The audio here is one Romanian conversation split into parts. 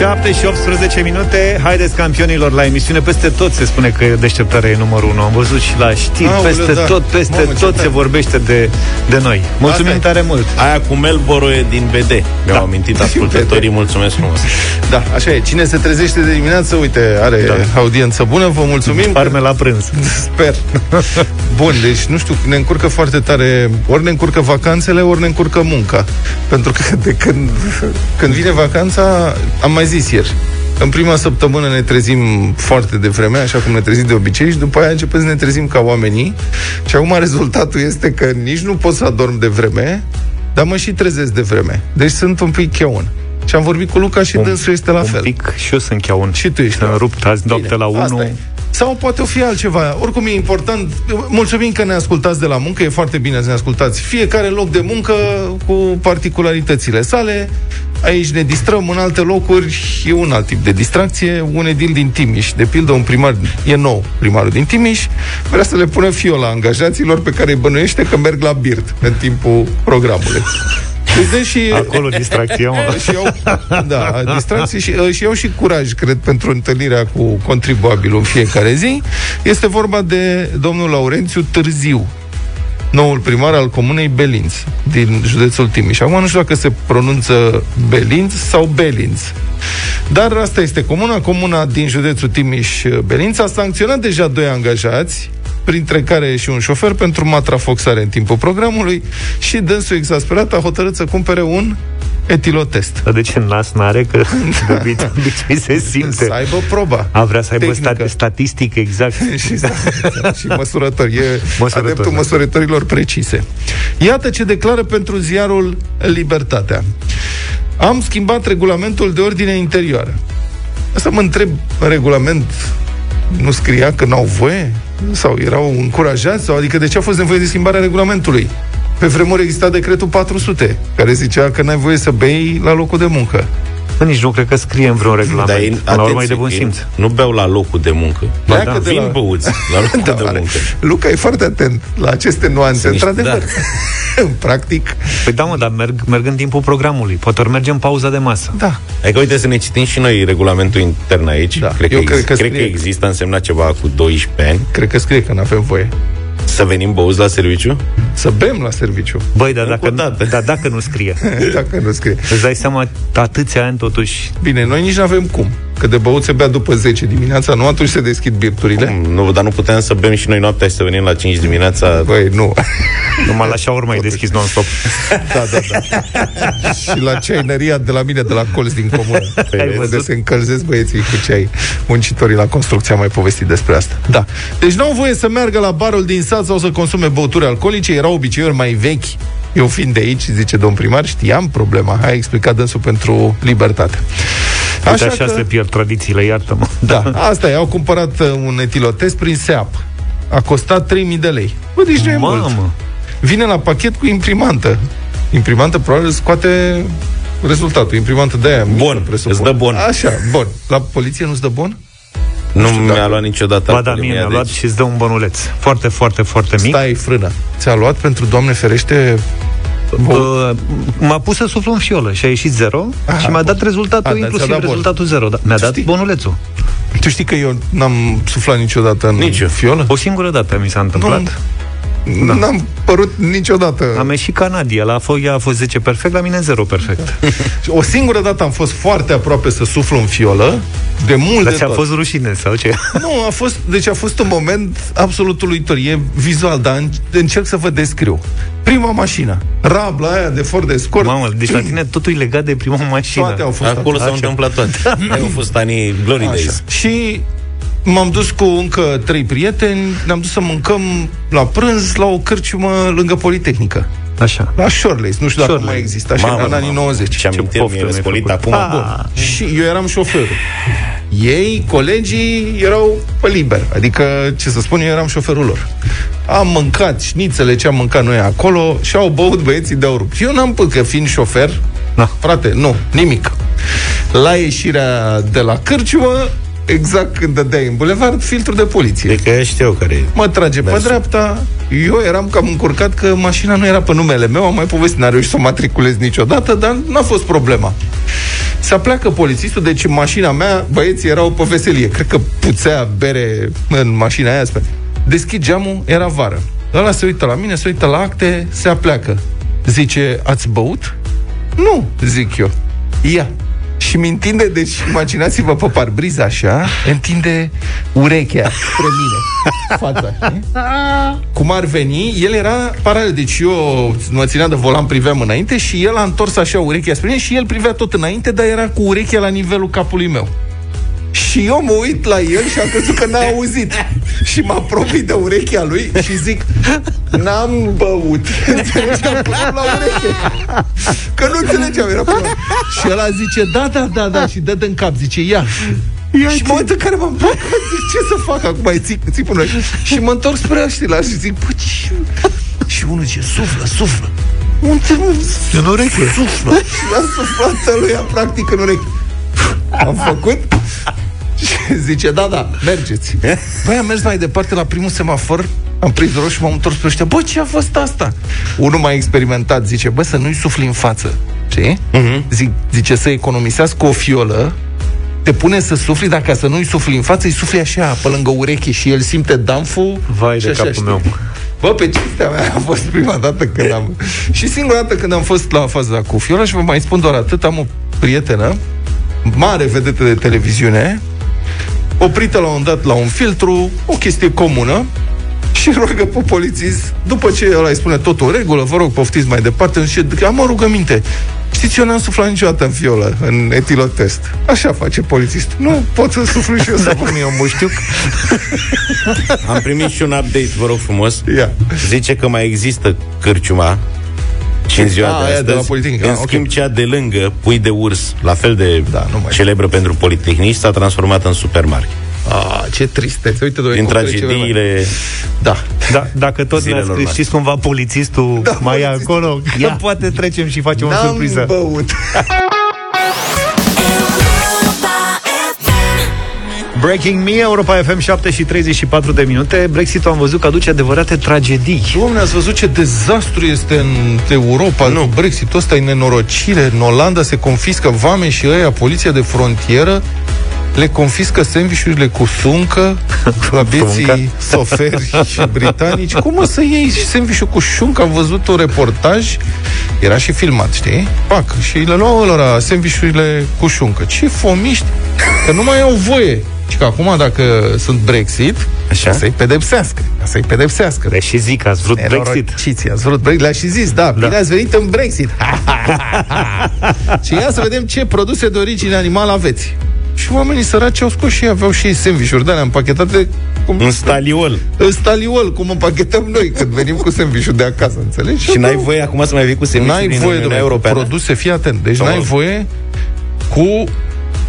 7 și 18 minute Haideți campionilor la emisiune Peste tot se spune că deșteptarea e numărul 1 Am văzut și la știri Aoleu, Peste da. tot, peste Mamă, ce tot tare. se vorbește de, de noi Mulțumim Asta e. tare mult Aia cu Melboro e din BD. Mi-au Da. amintit ascultătorii, mulțumesc frumos. Da, așa e. Cine se trezește de dimineață, uite, are da. audiență bună, vă mulțumim. Arme la prânz Sper. Bun, deci nu știu, ne încurcă foarte tare, ori ne încurcă vacanțele, ori ne încurcă munca. Pentru că de când, când vine vacanța, am mai zis ieri, în prima săptămână ne trezim foarte devreme, așa cum ne trezim de obicei, și după aia începem să ne trezim ca oamenii. Și acum rezultatul este că nici nu pot să adorm de vreme, dar mă și trezesc de vreme. Deci sunt un pic cheon. Și am vorbit cu Luca și dânsul este la Un fel. pic și eu sunt chiaun Și tu ești Sunt la- rupt azi noapte la Asta 1 e. Sau poate o fi altceva. Oricum e important. Mulțumim că ne ascultați de la muncă. E foarte bine să ne ascultați. Fiecare loc de muncă cu particularitățile sale. Aici ne distrăm, în alte locuri e un alt tip de distracție. Un edil din Timiș, de pildă un primar, e nou primarul din Timiș, vrea să le pună fiola angajaților pe care îi bănuiește că merg la birt în timpul programului. Deci, dă și Acolo distracție, mă și iau, da, distracție și, și iau și curaj, cred, pentru întâlnirea cu contribuabilul în fiecare zi. Este vorba de domnul Laurențiu Târziu, noul primar al comunei Belinț, din județul Timiș. Acum nu știu dacă se pronunță Belinț sau Belinț. Dar asta este comuna. Comuna din județul Timiș-Belinț a sancționat deja doi angajați, printre care și un șofer, pentru matrafoxare în timpul programului și dânsul exasperat a hotărât să cumpere un etilotest. Dar de ce nas n-are? Că de obicei- de obicei se simte Să aibă proba. A, vrea să aibă Tehnică. stat, statistic exact și, și măsurători. E Măsurători, adeptul da. măsurătorilor precise. Iată ce declară pentru ziarul Libertatea. Am schimbat regulamentul de ordine interioară. Asta mă întreb, în regulament nu scria că n-au voie? Sau erau încurajați? Sau, adică de ce a fost nevoie de schimbarea regulamentului? Pe vremuri exista decretul 400, care zicea că n-ai voie să bei la locul de muncă. Nici nu cred că scrie în vreun regulament Dar ei, Până la urmă e de atenție, bun ei simț Nu beau la locul de muncă. Ba Ba da. da, de vin la- băuți la locul Da, de are. muncă. Luca e foarte atent la aceste nuanțe, Sunt niște- într-adevăr. Practic, Păi da, mă, dar merg, merg în timpul programului Poate ori merge în pauza de masă da. Adică uite să ne citim și noi regulamentul intern aici. Da. Cred, Eu că, cred ex- că cred că scrie- există însemna ceva cu 12 ani. Cred că scrie că nu avem voie. Să venim băuți la serviciu? Să bem la serviciu, Băi, dar Încă o dacă, dată. dar dacă nu scrie dacă nu scrie. Îți dai seama atâția ani totuși Bine, noi nici nu avem cum. Că de băut se bea după 10 dimineața, nu atunci se deschid birturile. Cum? Nu, dar nu puteam să bem și noi noaptea și să venim la 5 dimineața. Băi, nu. Numai la șaur mai deschis non-stop da, da, da. și la ceaineria de la mine, de la colț din comună. Ai Unde văzut? se încălzesc băieții cu ceai. Muncitorii la construcție am mai povestit despre asta. Da. Deci nu au voie să meargă la barul din sat sau să consume băuturi alcoolice. Erau obiceiuri mai vechi. Eu fiind de aici, zice domn primar, știam problema. Hai explicat dânsul pentru libertate. Uite așa, se pierd tradițiile, iartă-mă Da, asta e, au cumpărat uh, un etilotest prin SEAP. A costat 3000 de lei. Bă, deci nu e mult. Mamă, Vine la pachet cu imprimantă. Imprimantă probabil scoate rezultatul. Imprimantă de aia. mică, Bun, presupun. îți dă bon. Așa, bun. La poliție nu-ți dă bon? Nu știu mi-a dacă- luat niciodată ba da, alcoolemia, mie mi-a luat deci- și îți dă un bănuleț Foarte, foarte, foarte mic Stai frână. Ți-a luat pentru Doamne ferește Bă, M-a pus să suflu în fiolă și a ieșit zero Aha, Și mi-a dat rezultatul, A, dar ți-a inclusiv dat bon. rezultatul zero da. Mi-a dat Știi? bonulețul Tu știi că eu n-am suflat niciodată în Nici eu. fiolă? O singură dată mi s-a întâmplat Nu, N-am părut niciodată. Am ieșit ca Nadia, la fo- ea a fost 10 perfect, la mine 0 perfect. O singură dată am fost foarte aproape să suflu în fiolă, de mult Dar de ți-a tot. fost rușine sau ce? Nu, a fost, deci a fost un moment absolut uluitor. E vizual, dar în- încerc să vă descriu. Prima mașină, rabla aia de Ford Escort. Mamă, deci la tine totul e legat de prima mașină. toate au fost Acolo s-au Așa. întâmplat toate. Au fost anii Glory Așa. Days. Și m-am dus cu încă trei prieteni, ne-am dus să mâncăm la prânz la o cârciumă lângă Politehnică. Așa. La Shorelace, nu știu dacă Shorelace. mai există așa, Mamă, în anii mamă. 90. Ce amintiri poftă mi-e mi-ai răscolit făcut. acum. Ah. Bun. Și eu eram șoferul. Ei, colegii, erau pe liber. Adică, ce să spun, eu eram șoferul lor. Am mâncat șnițele ce am mâncat noi acolo și au băut băieții de rupt. Eu n-am pus că fiind șofer, Da. frate, nu, nimic. La ieșirea de la cârciumă, exact când dădeai în bulevard, filtrul de poliție. Deci că ea știu care e. Mă trage pe Mersi. dreapta, Eu eram cam încurcat că mașina nu era pe numele meu, am mai povestit, n-a reușit să o matriculez niciodată, dar n-a fost problema. Se pleacă polițistul, deci în mașina mea băieții erau pe veselie. Cred că puțea bere în mașina aia. Deschid geamul, era vară. Ăla se uită la mine, se uită la acte, se apleacă. Zice, ați băut? Nu, zic eu. Ia. Și mi întinde, deci imaginați-vă pe parbriza așa, întinde urechea spre mine, fața, știi? Cum ar veni, el era paralel, deci eu mă țineam de volan, priveam înainte și el a întors așa urechea spre mine și el privea tot înainte, dar era cu urechea la nivelul capului meu. Și eu mă uit la el și am crezut că n-a auzit. Și mă apropii de urechea lui și zic, n-am băut. Înțelegeam până la ureche. Că nu înțelegeam, era până Și ăla zice, da, da, da, da, și dă în cap, zice, ia. Ia și în momentul în care m-am băgat, zic, ce să fac acum? Mai țip, țip până Și mă întorc spre ăștia și zic, bă, ce... Și unul zice, suflă, suflă. Unde În ureche. Suflă. Și a suflat lui, practic, în ureche. Am făcut și zice, da, da, mergeți. Băi, am mers mai departe la primul semafor, am prins roșu și m-am întors pe ăștia. Bă, ce a fost asta? Unul mai experimentat zice, bă, să nu-i sufli în față. Ce? Uh-huh. Zic, zice, să economisească o fiolă, te pune să sufli, dacă să nu-i sufli în față, îi sufli așa, pe lângă ureche și el simte danful. Vai de așa, capul știi? meu. Bă, pe cinstea mea a fost prima dată când am... și singura dată când am fost la faza cu Fiola și vă mai spun doar atât, am o prietenă, mare vedetă de televiziune, oprită la un dat la un filtru, o chestie comună, și roagă pe polițist, după ce ăla îi spune tot o regulă, vă rog, poftiți mai departe, și am o rugăminte. Știți, eu n-am suflat niciodată în fiolă, în etilotest. Așa face polițist. Nu pot să suflu și eu să pun eu muștiuc. Am primit și un update, vă rog frumos. Ia. Zice că mai există cârciuma și în ziua Ah, de aia astăzi, de la Politehnică. în Ah, ok. schimb cea de lângă, pui de urs, la fel de Da, nu mai- celebră pentru politehniști, s-a transformat în supermarket. Ah, ce tristețe. Uite, doi Din copii, ce tragediile... Da. Da, dacă tot ne-a Zilelor scris, noastre. știți cumva polițistul Da, mai e polițistul. acolo, că Ia. poate trecem și facem o N-am surpriză. băut. Breaking Me, Europa FM 7 și 34 de minute. Brexitul am văzut că aduce adevărate tragedii. Doamne, ați văzut ce dezastru este în Europa nu. Brexitul ăsta e nenorocire. În Olanda se confiscă vame și ăia, poliția de frontieră le confiscă sandvișurile cu suncă la bieții Suncă. soferi și britanici. Cum o să iei sandvișul cu șuncă? Am văzut un reportaj, era și filmat, știi? Pac, și le luau lor sandvișurile cu șuncă. Ce fomiști! Că nu mai au voie. Și că acum, dacă sunt Brexit, Așa. să-i pedepsească. Ca să-i pedepsească. Le și zic că ați vrut Brexit. Nenorociți, ați vrut Brexit. Le-a și zis, da, bine ați venit în Brexit. și ia să vedem ce produse de origine animală aveți. Și oamenii săraci au scos și ei, aveau și ei sandvișuri de alea împachetate cum, Un staliol. în staliol, cum împachetăm noi când venim cu sandvișul de acasă, înțelegi? Și n-ai voie acum să mai vii cu servicii N-ai din voie de Uniunea Europeană? produse, fii atent. Deci Sau- n-ai voie cu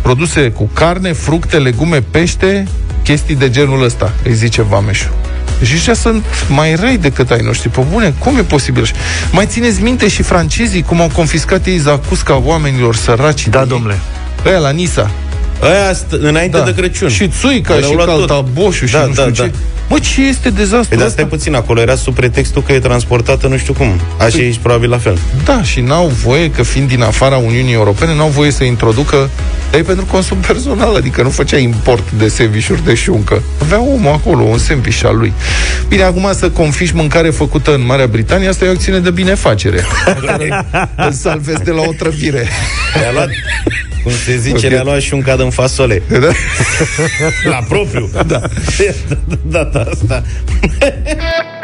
produse cu carne, fructe, legume, pește, chestii de genul ăsta, îi zice Vameșul. Deci ăștia sunt mai răi decât ai noștri. Pe bune, cum e posibil? așa? Mai țineți minte și francezii cum au confiscat ei zacusca oamenilor săraci? Da, de ei? domnule. Ăia la Nisa. Aia st- înainte de Crăciun. Și țuica Le-au și luat tot. caltaboșul și Da, nu da, știu da. ce. Mă, ce este dezastru Păi, dar ăsta? stai puțin, acolo era sub pretextul că e transportată nu știu cum. Așa Păi- ești probabil la fel. Da, și n-au voie, că fiind din afara Uniunii Europene, n-au voie să introducă dar e pentru consum personal, adică nu făcea import de sandvișuri de șuncă. Avea omul acolo un sandviș al lui. Bine, acum să confiși mâncare făcută în Marea Britanie, asta e o acțiune de binefacere. care îl salvezi de la o trăvire. Le-a luat, cum se zice, le-a luat și un cad în fasole. Da? La propriu. Da. Data asta.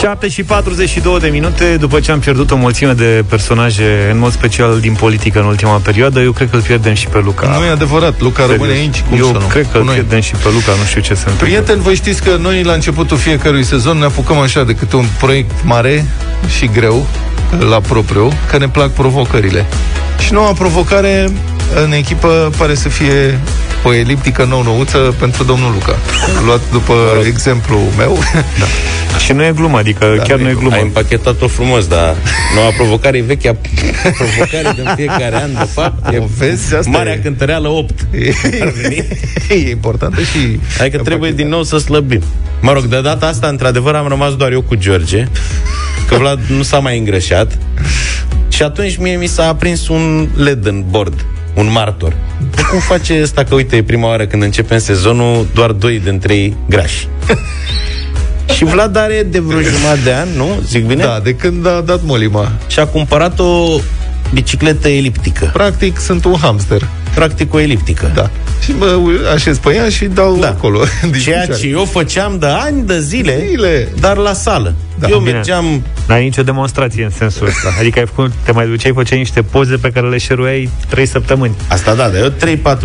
7 și 42 de minute după ce am pierdut o mulțime de personaje, în mod special din politică în ultima perioadă, eu cred că îl pierdem și pe Luca. Nu e adevărat, Luca rămâne Serios. aici, cum eu să nu? cred că Cu îl noi. pierdem și pe Luca, nu știu ce se întâmplă. Prieteni, voi știți că noi la începutul fiecărui sezon ne apucăm așa de câte un proiect mare și greu la propriu, că ne plac provocările. Și noua provocare în echipă pare să fie o eliptică nou-nouță pentru domnul Luca. Luat după exemplu meu. Da. Și nu e glumă, adică da, chiar nu e glumă. Ai împachetat-o frumos, dar noua provocare e vechea provocare din fiecare an, de fapt. E vezi, asta Marea e. cântăreală 8. Ar veni. e importantă și... Adică trebuie din nou să slăbim. Mă rog, de data asta, într-adevăr, am rămas doar eu cu George, că Vlad nu s-a mai îngrășat. Și atunci mie mi s-a aprins un LED în bord, un martor. De cum face ăsta că, uite, e prima oară când începem sezonul, doar doi dintre ei grași. și Vlad are de vreo jumătate de an, nu? Zic bine? Da, de când a dat molima. Și a cumpărat o bicicletă eliptică. Practic sunt un hamster. Practic o eliptică. Da. Și mă așez pe ea și dau Da. acolo. din Ceea picioare. ce eu făceam de ani de zile, Zile. dar la sală. Da. eu Bine. mergeam N-ai nicio demonstrație în sensul ăsta. Adică ai făcut, te mai duceai, făceai niște poze pe care le șeruiai 3 săptămâni. Asta da, dar eu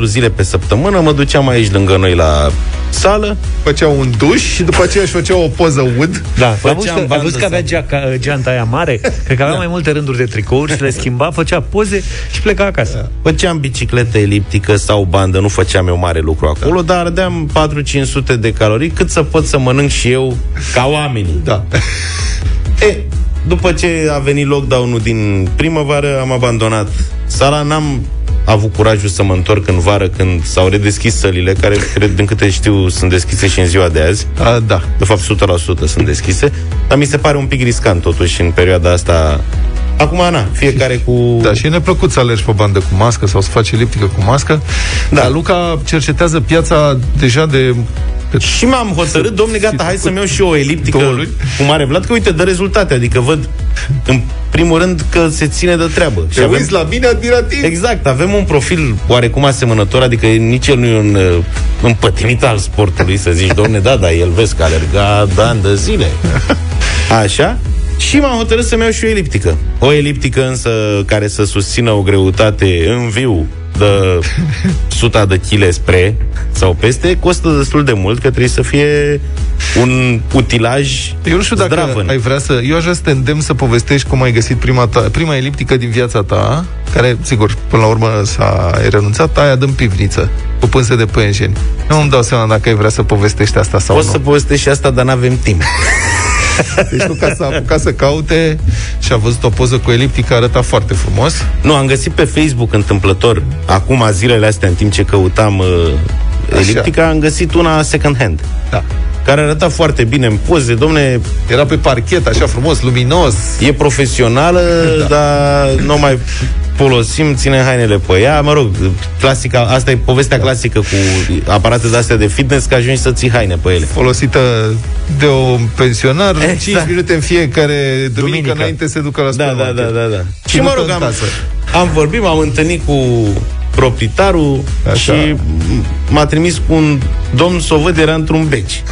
3-4 zile pe săptămână mă duceam aici lângă noi la sală. Făcea un duș și după aceea își făcea o poză wood. Da, ai Făceam văzut că, ai bandă văzut că avea sau- geaca, geanta aia mare? Cred că avea mai multe rânduri de tricouri și le schimba, făcea poze și pleca acasă. Făceam bicicletă eliptică sau bandă, nu făceam eu mare lucru acolo, dar ardeam 4-500 de calorii cât să pot să mănânc și eu ca oamenii. Da. E, după ce a venit lockdown-ul din primăvară, am abandonat sala, n-am avut curajul să mă întorc în vară când s-au redeschis sălile, care, cred, din câte știu, sunt deschise și în ziua de azi. A, da. De fapt, 100% sunt deschise, dar mi se pare un pic riscant, totuși, în perioada asta. Acum, Ana, fiecare cu... Da, și e neplăcut să alergi pe bandă cu mască sau să faci eliptică cu mască. Da. Dar Luca cercetează piața deja de... Și m-am hotărât, domnule, gata, hai să-mi iau și eu o eliptică Două luni. cu mare Vlad, că uite, dă rezultate, adică văd, în primul rând, că se ține de treabă. Te uiți la mine admirativ. Exact, avem un profil oarecum asemănător, adică nici el nu e un uh, împătimit al sportului, să zici, domne, da, da, el vezi că alerga de ani de zile. Așa? Și m-am hotărât să-mi iau și o eliptică. O eliptică însă care să susțină o greutate în viu de suta de chile spre sau peste, costă destul de mult, că trebuie să fie un utilaj Eu nu știu dacă zdravăn. ai vrea să... Eu aș vrea să te îndemn să povestești cum ai găsit prima, ta, prima eliptică din viața ta, care, sigur, până la urmă s-a ai renunțat, aia dăm pivniță, cu pânze de pânjeni. Nu îmi dau seama dacă ai vrea să povestești asta sau Pot nu. să povestesc și asta, dar n-avem timp. Deci Luca s-a apucat să caute și a văzut o poză cu eliptică, arăta foarte frumos. Nu, am găsit pe Facebook întâmplător, acum zilele astea, în timp ce căutam uh, eliptica, am găsit una second hand, Da. care arăta foarte bine în poze. Domne, Era pe parchet, așa frumos, luminos. e profesională, da. dar nu o mai folosim, ține hainele pe ea. Mă rog, clasica, asta e povestea da. clasică cu aparate de astea de fitness, că ajungi să ții haine pe ele. folosită de o pensionar, Exact. 5 minute în fiecare duminică, Duminică. înainte se ducă la Da, da, supermarket. da, da, da. Și Ținută mă rog, în am, casă. am vorbit, m-am întâlnit cu proprietarul Așa. și m-a trimis cu un domn să o văd, era într-un beci.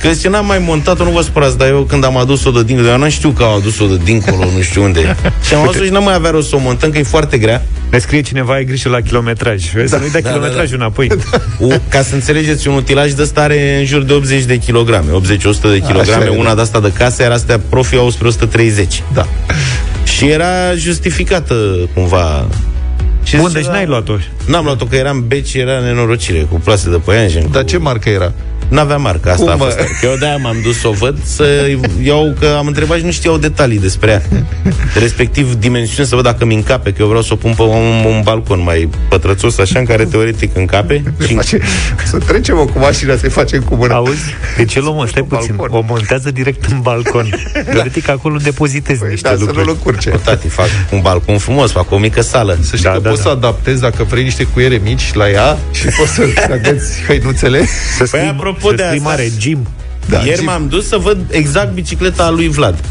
Că zice, n-am mai montat-o, nu vă spărați, dar eu când am adus-o de dincolo, eu nu știu că au adus-o de dincolo, nu știu unde. Și am adus și n-am mai avea rost să o montăm, că e foarte grea. Ne scrie cineva, ai grijă la kilometraj. Vezi, să nu-i dai da, kilometrajul înapoi. O, ca să înțelegeți, un utilaj de ăsta are în jur de 80 de kilograme, 80-100 de kilograme, e, una da. de asta de casă, era astea profi au spre 130. Da. Și era justificată cumva. Și Bun, zice, deci da, n-ai luat-o. N-am luat-o, că eram beci, era nenorocire, cu plase de păianjen. Dar cu... ce marcă era? N-avea marcă, asta Cum, a mă? fost. Că eu de-aia m-am dus să o văd, să iau, că am întrebat și nu știau detalii despre ea. Respectiv dimensiuni, să văd dacă mi încape, că eu vreau să o pun pe un, un balcon mai pătrățos, așa, în care teoretic încape. Se Și face, să trecem cu mașina, să-i facem cu mâna. Auzi? De ce luăm, mă, stai Pe puțin. balcon. O montează direct în balcon. Teoretic acolo depozitezi Păi, niște da, să nu lucruri. lăcurce. Cu tati fac un balcon frumos, fac o mică sală. Să știi Da, că da, poți da. să adaptezi dacă vrei niște cuiere mici la ea și poți să agați hăinuțele. Să scrii, Păi, apropo să de scrii asta- mare, gym. Da, Ieri zi- m-am dus să văd exact bicicleta a lui Vlad.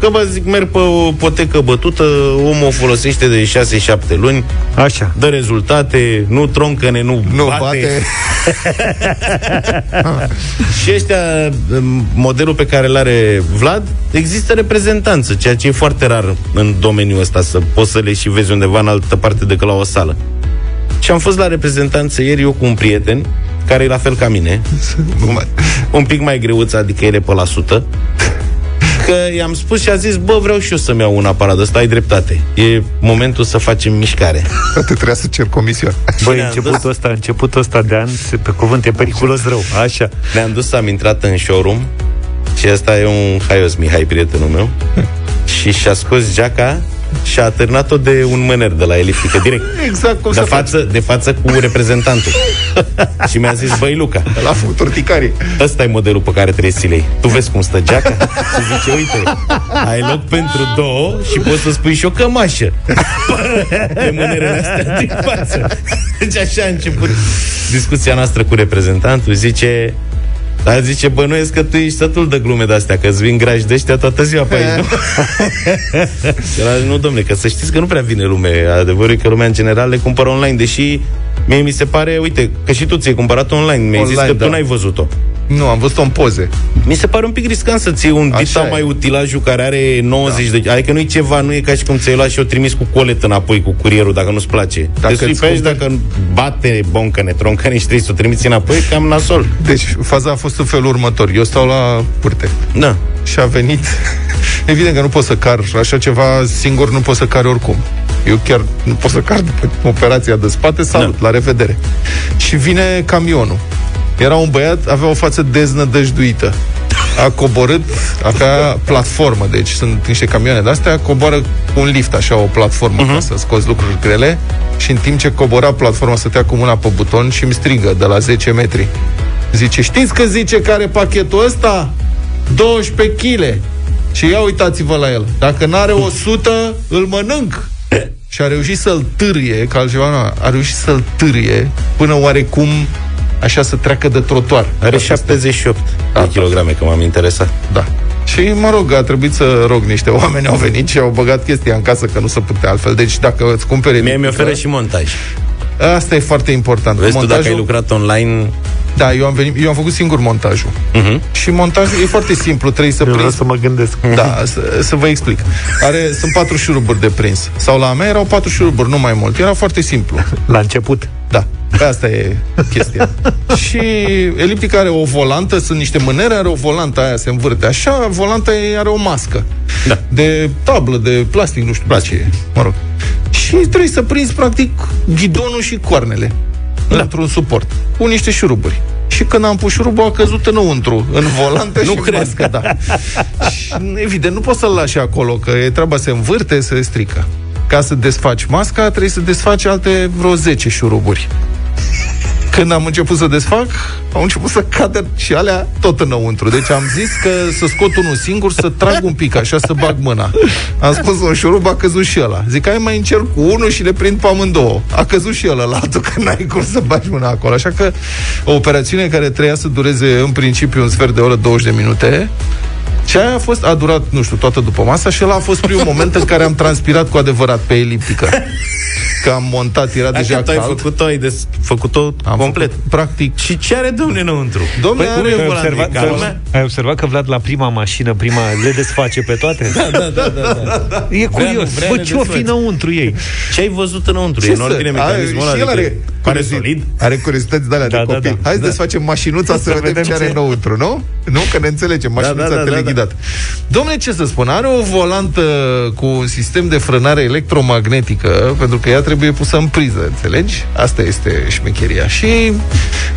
Că bă, zic, merg pe o potecă bătută, omul o folosește de 6-7 luni, Așa. dă rezultate, nu troncăne, nu, Nu bate. bate. Și ăștia, m, modelul pe care îl are Vlad, există reprezentanță, ceea ce e foarte rar în domeniul ăsta, să poți să le și vezi undeva în altă parte decât la o sală. Și am fost la reprezentanță ieri eu cu un prieten, care e la fel ca mine, un pic mai greuț, adică el e pe la sută, că i-am spus și a zis, bă, vreau și eu să-mi iau un aparat ăsta, ai dreptate. E momentul să facem mișcare. Te trebuia să cer comisia. Băi, începutul ăsta, începutul ăsta de an, pe cuvânt, e periculos rău. Așa. Ne-am dus, am intrat în showroom și ăsta e un haios Mihai, prietenul meu. și și-a scos geaca și a atârnat-o de un mâner de la eliptică, direct. Exact cum de, față, de față cu reprezentantul. și mi-a zis, băi, Luca, la făcut urticarii. ăsta e modelul pe care trebuie să-l iei. Tu vezi cum stă geaca? Și zice, uite, ai loc pentru două și poți să spui și o cămașă. de mânerele astea din față. Deci așa a început discuția noastră cu reprezentantul. Zice, dar zice, bănuiesc că tu ești sătul de glume de-astea, că îți vin grași de ăștia toată ziua pe aici, nu? Era, nu, domne, că să știți că nu prea vine lume. Adevărul e că lumea în general le cumpără online, deși mie mi se pare, uite, că și tu ți-ai cumpărat online. Mi-ai Online, zis că da. tu n-ai văzut-o. Nu, am văzut-o în poze. Mi se pare un pic riscant să ții un Așa dita e. mai utilajul care are 90 da. de... Adică nu e ceva, nu e ca și cum ți-ai luat și o trimis cu colet înapoi cu curierul dacă nu-ți place. Dacă Dacă îți pe aici, cumperi- dacă bate boncăne, troncăne și trebuie să o trimiți înapoi, cam nasol. Deci, faza a fost în felul următor. Eu stau la curte Da. și a venit... Evident că nu pot să car așa ceva singur, nu pot să car oricum. Eu chiar nu pot să car după operația de spate, salut, Da. la revedere. Și vine camionul. Era un băiat, avea o față deznădăjduită. A coborât, avea platformă, deci sunt niște camioane de-astea, coboară cu un lift, așa, o platformă, uh-huh. ca să scoți lucruri grele, și în timp ce cobora platforma, stătea cu mâna pe buton și îmi strigă de la 10 metri. Zice, știți că zice că are pachetul ăsta? 12 kg. Și ia uitați-vă la el. Dacă n-are 100, îl mănânc. Și a reușit să-l târie, că altceva nu, a reușit să-l târie până oarecum așa să treacă de trotuar. Are Asta 78 Da, de kilograme, că m-am interesat. Da. Și, mă rog, a trebuit să rog niște oameni, au venit și au băgat chestia în casă, că nu se putea altfel. Deci, dacă îți cumpere... Mie mi eliptică, oferă și montaj. Asta e foarte important. Vezi tu Montajul, dacă ai lucrat online... Da, eu am, venit, eu am făcut singur montajul. Uh-huh. Și montajul e foarte simplu, trebuie să Eu vreau prinzi să mă gândesc. Da, să, să vă explic. Are, sunt patru șuruburi de prins. Sau la mea erau patru șuruburi, nu mai mult. Era foarte simplu. La început. Da, pe asta e chestia. și eliptica are o volantă, sunt niște mânere, are o volantă aia, se învârte așa, volanta ei are o mască. Da. De tablă, de plastic, nu știu ce e. Mă rog. Și trebuie să prinzi, practic, ghidonul și coarnele. Da. Într-un suport. Cu niște șuruburi. Și când am pus șurubul, a căzut înăuntru, în volantă Nu și în cred. mască, da. și, evident, nu poți să-l lași acolo, că e treaba se învârte, se strică. Ca să desfaci masca, trebuie să desfaci alte vreo 10 șuruburi. Când am început să desfac, au început să cadă și alea tot înăuntru. Deci am zis că să scot unul singur, să trag un pic, așa să bag mâna. Am spus un șurub, a căzut și ăla. Zic, hai mai încerc cu unul și le prind pe amândouă. A căzut și ăla la altul, că n-ai cum să bagi mâna acolo. Așa că o operațiune care treia să dureze în principiu un sfert de oră, 20 de minute, și aia a fost, a durat, nu știu, toată după masa și ăla a fost primul moment în care am transpirat cu adevărat pe eliptică. Că am montat, era Dacă deja tu ai cald. făcut-o, ai des- făcut-o Am complet. Făcut, practic, Și ce are domne înăuntru? Domne, Păi, are cum e un Ai volan? observat, E ca că, lumea? ai observat că Vlad la prima mașină, prima le desface pe toate? Da, da, da. da, da. E Vrea, curios. nu vrea, Bă, le ce-o fi desface. înăuntru ei? Ce ai văzut înăuntru? Ce e în să- ordine mecanismul are- ăla? și el Adică are pare curiozi- solid? Are curiozități de alea Da, de da, copil. da. Hai să Da. desfacem mașinuța să, Să vedem vedem ce are ce- înăuntru, nu? Nu? Că ne înțelegem, mașinuța da, da, teleghidat. Domne, ce să spun, are o volantă cu un sistem de frânare electromagnetică, pentru că ea trebuie pusă în priză, înțelegi? Asta este șmecheria. Și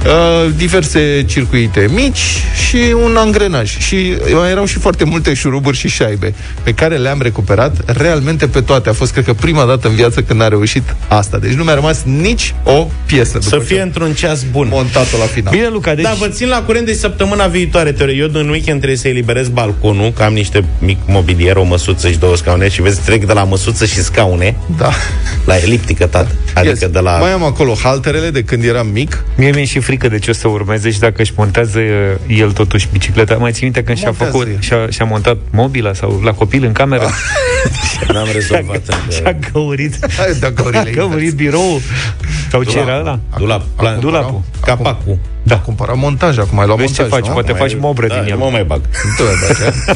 uh, diverse circuite mici și un angrenaj. Și mai erau și foarte multe șuruburi și șaibe pe care le-am recuperat realmente pe toate. A fost, cred că, prima dată în viață când a reușit asta. Deci nu mi-a rămas nici o piesă. Să după ce fie am într-un ceas bun. montat-o la final. Bine, Luca, deci... Da, vă țin la curent de săptămâna viitoare, teorie. Eu în weekend trebuie să eliberez balconul, că am niște mic mobilier, o măsuță și două scaune și vezi, trec de la măsuță și scaune Da. la eliptică, tată. Adică Yes. de la... Mai am acolo halterele de când eram mic. Mie mi-e și frică de ce o să urmeze și dacă își montează uh, el totuși bicicleta. Mai țin minte când și-a Montează făcut, el. și-a, și-a montat mobila sau la copil în cameră. N-am rezolvat. și-a găurit, Hai, da, a găurile. găurit birou sau ce era ăla? Dulap, plan, Dulapul. capacul. Da. A cumpărat montaj, acum ai luat Vezi ce montaj, faci, nu? poate faci mobră da, din el. Nu mă mai bag. Tu ai dat, ce?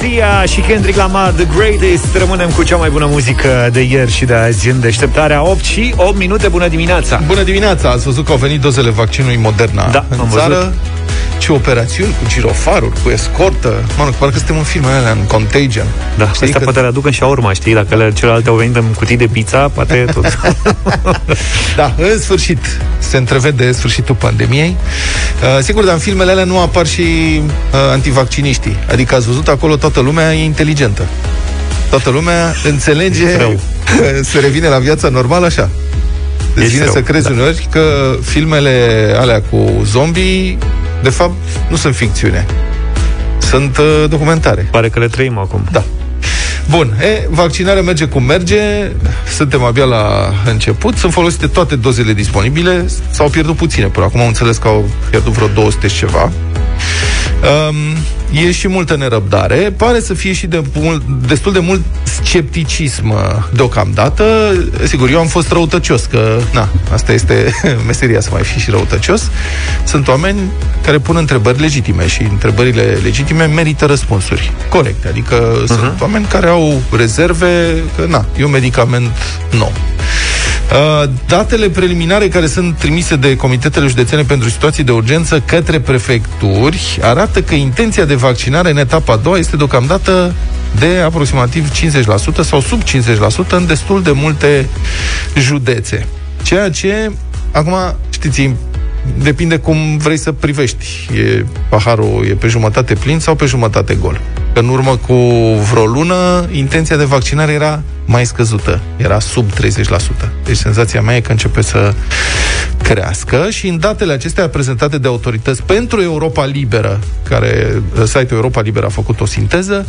Sia și Kendrick Lamar, The Greatest Rămânem cu cea mai bună muzică de ieri și de azi În deșteptarea 8 și 8 minute Bună dimineața Bună dimineața! Ați văzut că au venit dozele vaccinului Moderna Da, în am țară. văzut. Ce operațiuni cu girofaruri, cu escortă. Mă rog, parcă suntem în filmele alea, în Contagion. Da, știi asta că... poate le aduc în urma, știi? Dacă celelalte au venit în cutii de pizza, poate tot. da, în sfârșit, se întrevede sfârșitul pandemiei. Uh, sigur, dar în filmele alea nu apar și uh, antivacciniștii. Adică ați văzut acolo toată lumea e inteligentă. Toată lumea înțelege că se revine la viața normală așa. Îți vine rău, să crezi da. uneori că filmele alea cu zombie, de fapt, nu sunt ficțiune. Sunt uh, documentare. Pare că le trăim acum. Da. Bun, e, vaccinarea merge cum merge, suntem abia la început, sunt folosite toate dozele disponibile, s-au pierdut puține până acum, am înțeles că au pierdut vreo 200 și ceva. Um, e și multă nerăbdare. Pare să fie și de mult, destul de mult scepticism uh, deocamdată. Sigur, eu am fost răutăcios, că, na, asta este meseria să mai fi și răutăcios. Sunt oameni care pun întrebări legitime și întrebările legitime merită răspunsuri corecte. Adică uh-huh. sunt oameni care au rezerve că, na, e un medicament nou. Uh, datele preliminare care sunt trimise de Comitetele Județene pentru Situații de Urgență către prefecturi arată că intenția de vaccinare în etapa a doua este deocamdată de aproximativ 50% sau sub 50% în destul de multe județe. Ceea ce, acum, știți, depinde cum vrei să privești. E, paharul e pe jumătate plin sau pe jumătate gol. În urmă cu vreo lună, intenția de vaccinare era mai scăzută, era sub 30%. Deci senzația mea e că începe să crească și în datele acestea prezentate de autorități pentru Europa Liberă, care site-ul Europa Liberă a făcut o sinteză,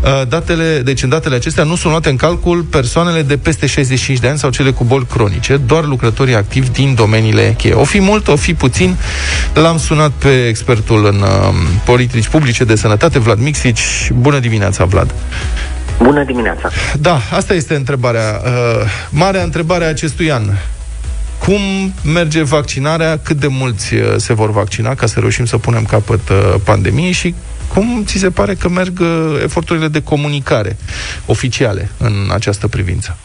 uh, datele, deci în datele acestea nu sunt luate în calcul persoanele de peste 65 de ani sau cele cu boli cronice, doar lucrătorii activi din domeniile cheie. O fi mult, o fi puțin. L-am sunat pe expertul în uh, politici publice de sănătate, Vlad Mixici. Bună dimineața, Vlad! Bună dimineața! Da, asta este întrebarea. Uh, marea întrebare a acestui an. Cum merge vaccinarea? Cât de mulți uh, se vor vaccina ca să reușim să punem capăt uh, pandemiei și cum ți se pare că merg uh, eforturile de comunicare oficiale în această privință?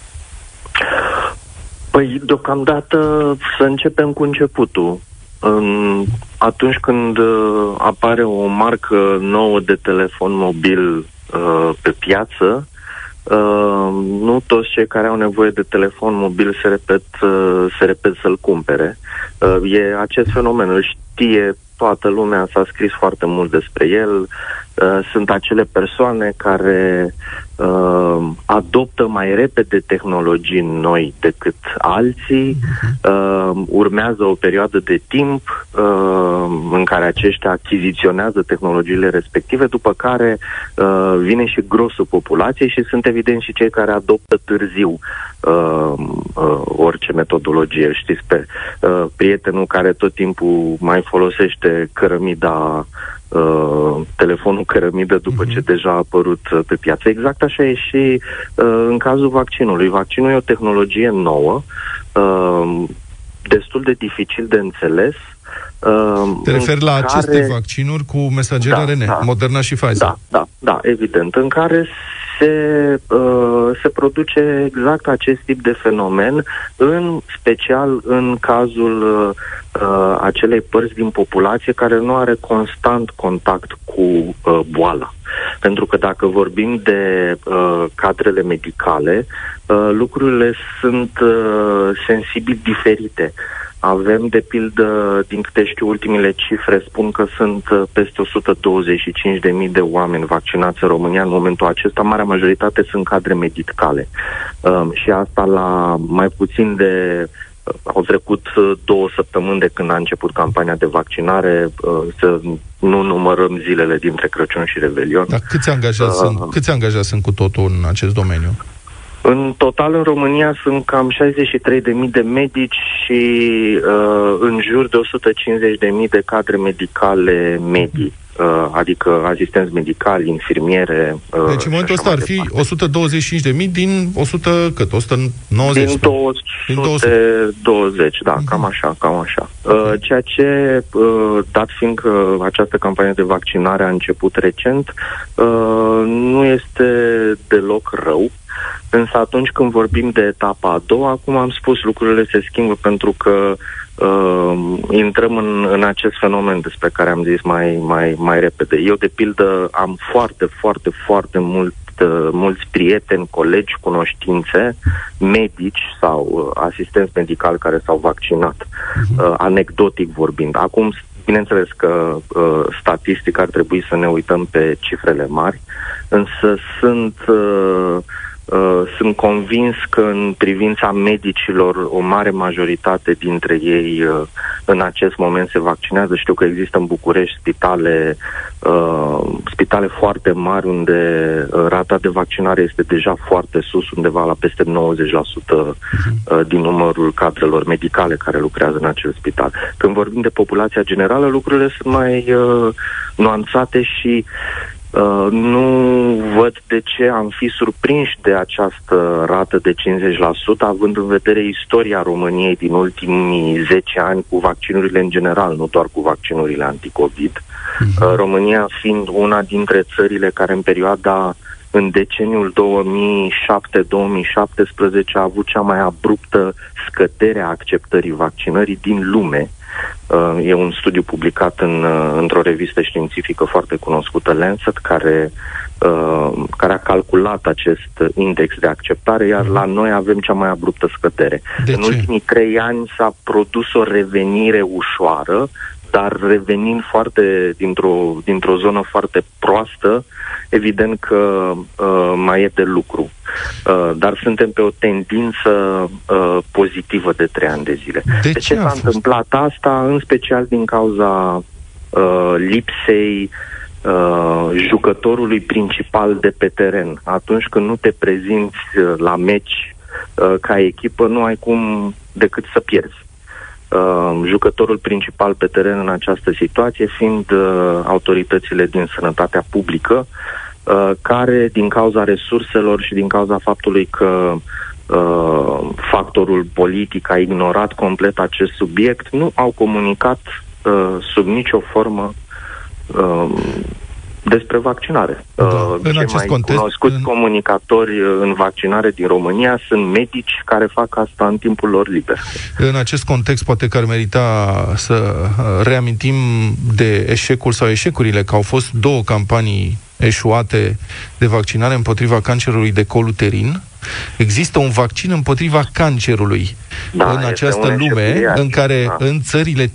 Păi, deocamdată să începem cu începutul. Atunci când apare o marcă nouă de telefon mobil pe piață, Uh, nu toți cei care au nevoie de telefon mobil se repet, uh, se repet să-l cumpere. Uh, e acest fenomen, îl știe toată lumea, s-a scris foarte mult despre el. Uh, sunt acele persoane care uh, adoptă mai repede tehnologii noi decât alții, uh, urmează o perioadă de timp uh, în care aceștia achiziționează tehnologiile respective, după care uh, vine și grosul populației și sunt evident și cei care adoptă târziu uh, uh, orice metodologie. Știți, pe uh, prietenul care tot timpul mai folosește cărămida uh, telefonul cărămidă după uh-huh. ce deja a apărut uh, pe piață. Exact așa e și uh, în cazul vaccinului. Vaccinul e o tehnologie nouă, uh, destul de dificil de înțeles. Uh, Te referi la care... aceste vaccinuri cu mesager da, RNA, da, Moderna și Pfizer? Da, da, da, evident, în care se, uh, se produce exact acest tip de fenomen, în special în cazul uh, acelei părți din populație care nu are constant contact cu uh, boala. Pentru că dacă vorbim de uh, cadrele medicale, uh, lucrurile sunt uh, sensibil diferite. Avem, de pildă, din câte știu, ultimile cifre spun că sunt uh, peste 125.000 de oameni vaccinați în România în momentul acesta. Marea majoritate sunt cadre medicale. Um, și asta la mai puțin de uh, au trecut uh, două săptămâni de când a început campania de vaccinare, să nu numărăm zilele dintre Crăciun și Revelion. Dar câți angajați, uh, sunt, câți angajați sunt cu totul în acest domeniu? În total, în România sunt cam 63.000 de medici și uh, în jur de 150.000 de cadre medicale medii. Uh, adică asistenți medicali, infirmiere. Uh, deci în momentul ăsta ar fi 125.000 din 100, cât? 190? Din 200, din 220, da, uh-huh. cam așa, cam așa. Uh, ceea ce, uh, dat fiind că această campanie de vaccinare a început recent, uh, nu este deloc rău. Însă atunci când vorbim de etapa a doua, cum am spus, lucrurile se schimbă pentru că uh, intrăm în, în acest fenomen despre care am zis mai, mai, mai repede. Eu, de pildă, am foarte, foarte, foarte mult uh, mulți prieteni, colegi, cunoștințe, medici sau uh, asistenți medicali care s-au vaccinat, uh-huh. uh, anecdotic vorbind. Acum, bineînțeles că uh, statistic ar trebui să ne uităm pe cifrele mari, însă sunt uh, Uh, sunt convins că în privința medicilor o mare majoritate dintre ei uh, în acest moment se vaccinează. Știu că există în București spitale, uh, spitale foarte mari unde uh, rata de vaccinare este deja foarte sus, undeva la peste 90% uh, din numărul cadrelor medicale care lucrează în acel spital. Când vorbim de populația generală, lucrurile sunt mai uh, nuanțate și Uh, nu văd de ce am fi surprinși de această rată de 50%, având în vedere istoria României din ultimii 10 ani cu vaccinurile în general, nu doar cu vaccinurile anticovid. Uh-huh. Uh, România fiind una dintre țările care în perioada în deceniul 2007-2017 a avut cea mai abruptă scădere a acceptării vaccinării din lume. Uh, e un studiu publicat în, uh, într-o revistă științifică foarte cunoscută, Lancet, care, uh, care a calculat acest index de acceptare, iar la noi avem cea mai abruptă scădere. De în ce? ultimii trei ani s-a produs o revenire ușoară, dar revenind foarte dintr-o, dintr-o zonă foarte proastă, evident că uh, mai e de lucru. Uh, dar suntem pe o tendință uh, pozitivă de trei ani de zile. De de ce ce a s-a fost? întâmplat asta? În special din cauza uh, lipsei uh, jucătorului principal de pe teren. Atunci când nu te prezinți uh, la meci uh, ca echipă, nu ai cum decât să pierzi. Uh, jucătorul principal pe teren în această situație fiind uh, autoritățile din sănătatea publică, uh, care din cauza resurselor și din cauza faptului că uh, factorul politic a ignorat complet acest subiect, nu au comunicat uh, sub nicio formă uh, despre vaccinare. Da. Uh, În cei acest mai context, cunoscuți în- comunicatori uh, în vaccinare din România sunt medici care fac asta în timpul lor liber. În acest context, poate că ar merita să uh, reamintim de eșecul sau eșecurile, că au fost două campanii eșuate de vaccinare împotriva cancerului de col uterin. Există un vaccin împotriva cancerului Da, în este această un eșec lume uriaș. în care Da. în țările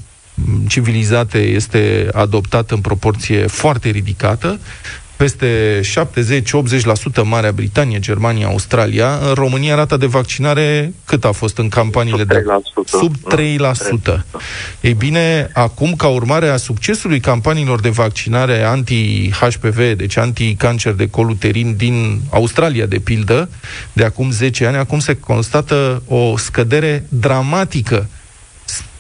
civilizate este adoptat în proporție foarte ridicată, peste 70-80% Marea Britanie, Germania, Australia. În România rata de vaccinare cât a fost în campaniile Sub de 3%. sub 3%. Ei bine, acum ca urmare a succesului campaniilor de vaccinare anti-HPV, deci anti-cancer de col uterin din Australia, de pildă, de acum 10 ani, acum se constată o scădere dramatică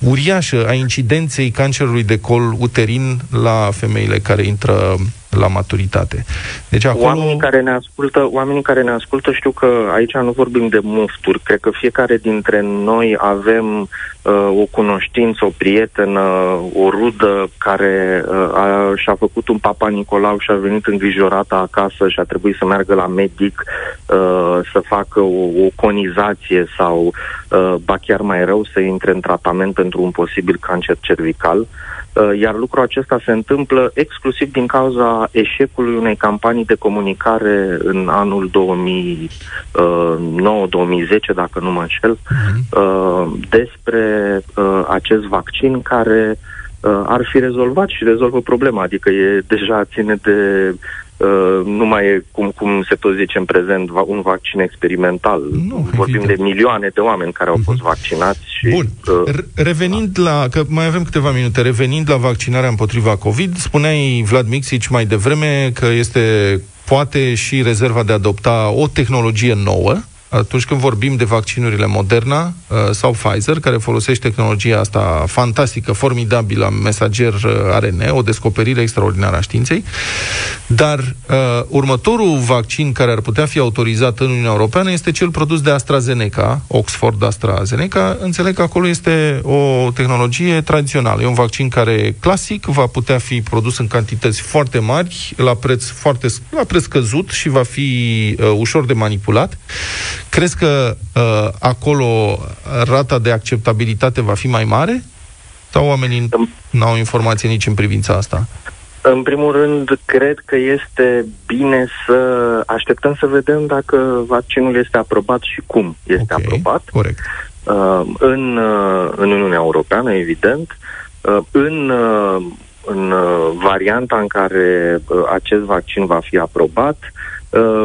uriașă a incidenței cancerului de col uterin la femeile care intră la maturitate. Deci acolo... Oamenii care ne ascultă, oamenii care ne ascultă știu că aici nu vorbim de mufturi. Cred că fiecare dintre noi avem uh, o cunoștință, o prietenă, o rudă care uh, a, și-a făcut un papa Nicolau și a venit îngrijorată acasă și a trebuit să meargă la medic uh, să facă o, o conizație sau uh, ba chiar mai rău să intre în tratament pentru un posibil cancer cervical. Uh, iar lucrul acesta se întâmplă exclusiv din cauza eșecului unei campanii de comunicare în anul 2009-2010, dacă nu mă înșel, uh, despre uh, acest vaccin care uh, ar fi rezolvat și rezolvă problema, adică e deja ține de Uh, nu mai e, cum, cum se tot zice în prezent, va, un vaccin experimental. Nu, Vorbim evident. de milioane de oameni care au fost vaccinați și... Bun. uh, R- Revenind la, că mai avem câteva minute, revenind la vaccinarea împotriva COVID, spuneai, Vlad Mixici, mai devreme că este poate și rezerva de a adopta o tehnologie nouă, atunci când vorbim de vaccinurile Moderna uh, sau Pfizer, care folosește tehnologia asta fantastică, formidabilă, mesager uh, ARN, o descoperire extraordinară a științei, dar uh, următorul vaccin care ar putea fi autorizat în Uniunea Europeană este cel produs de AstraZeneca, Oxford AstraZeneca. Înțeleg că acolo este o tehnologie tradițională. E un vaccin care clasic va putea fi produs în cantități foarte mari, la preț foarte la preț căzut și va fi uh, ușor de manipulat. Crezi că uh, acolo rata de acceptabilitate va fi mai mare? Sau oamenii nu au informație nici în privința asta? În primul rând, cred că este bine să așteptăm să vedem dacă vaccinul este aprobat și cum este okay, aprobat. Corect. Uh, în, uh, în Uniunea Europeană, evident. Uh, în, uh, în uh, varianta în care uh, acest vaccin va fi aprobat, uh,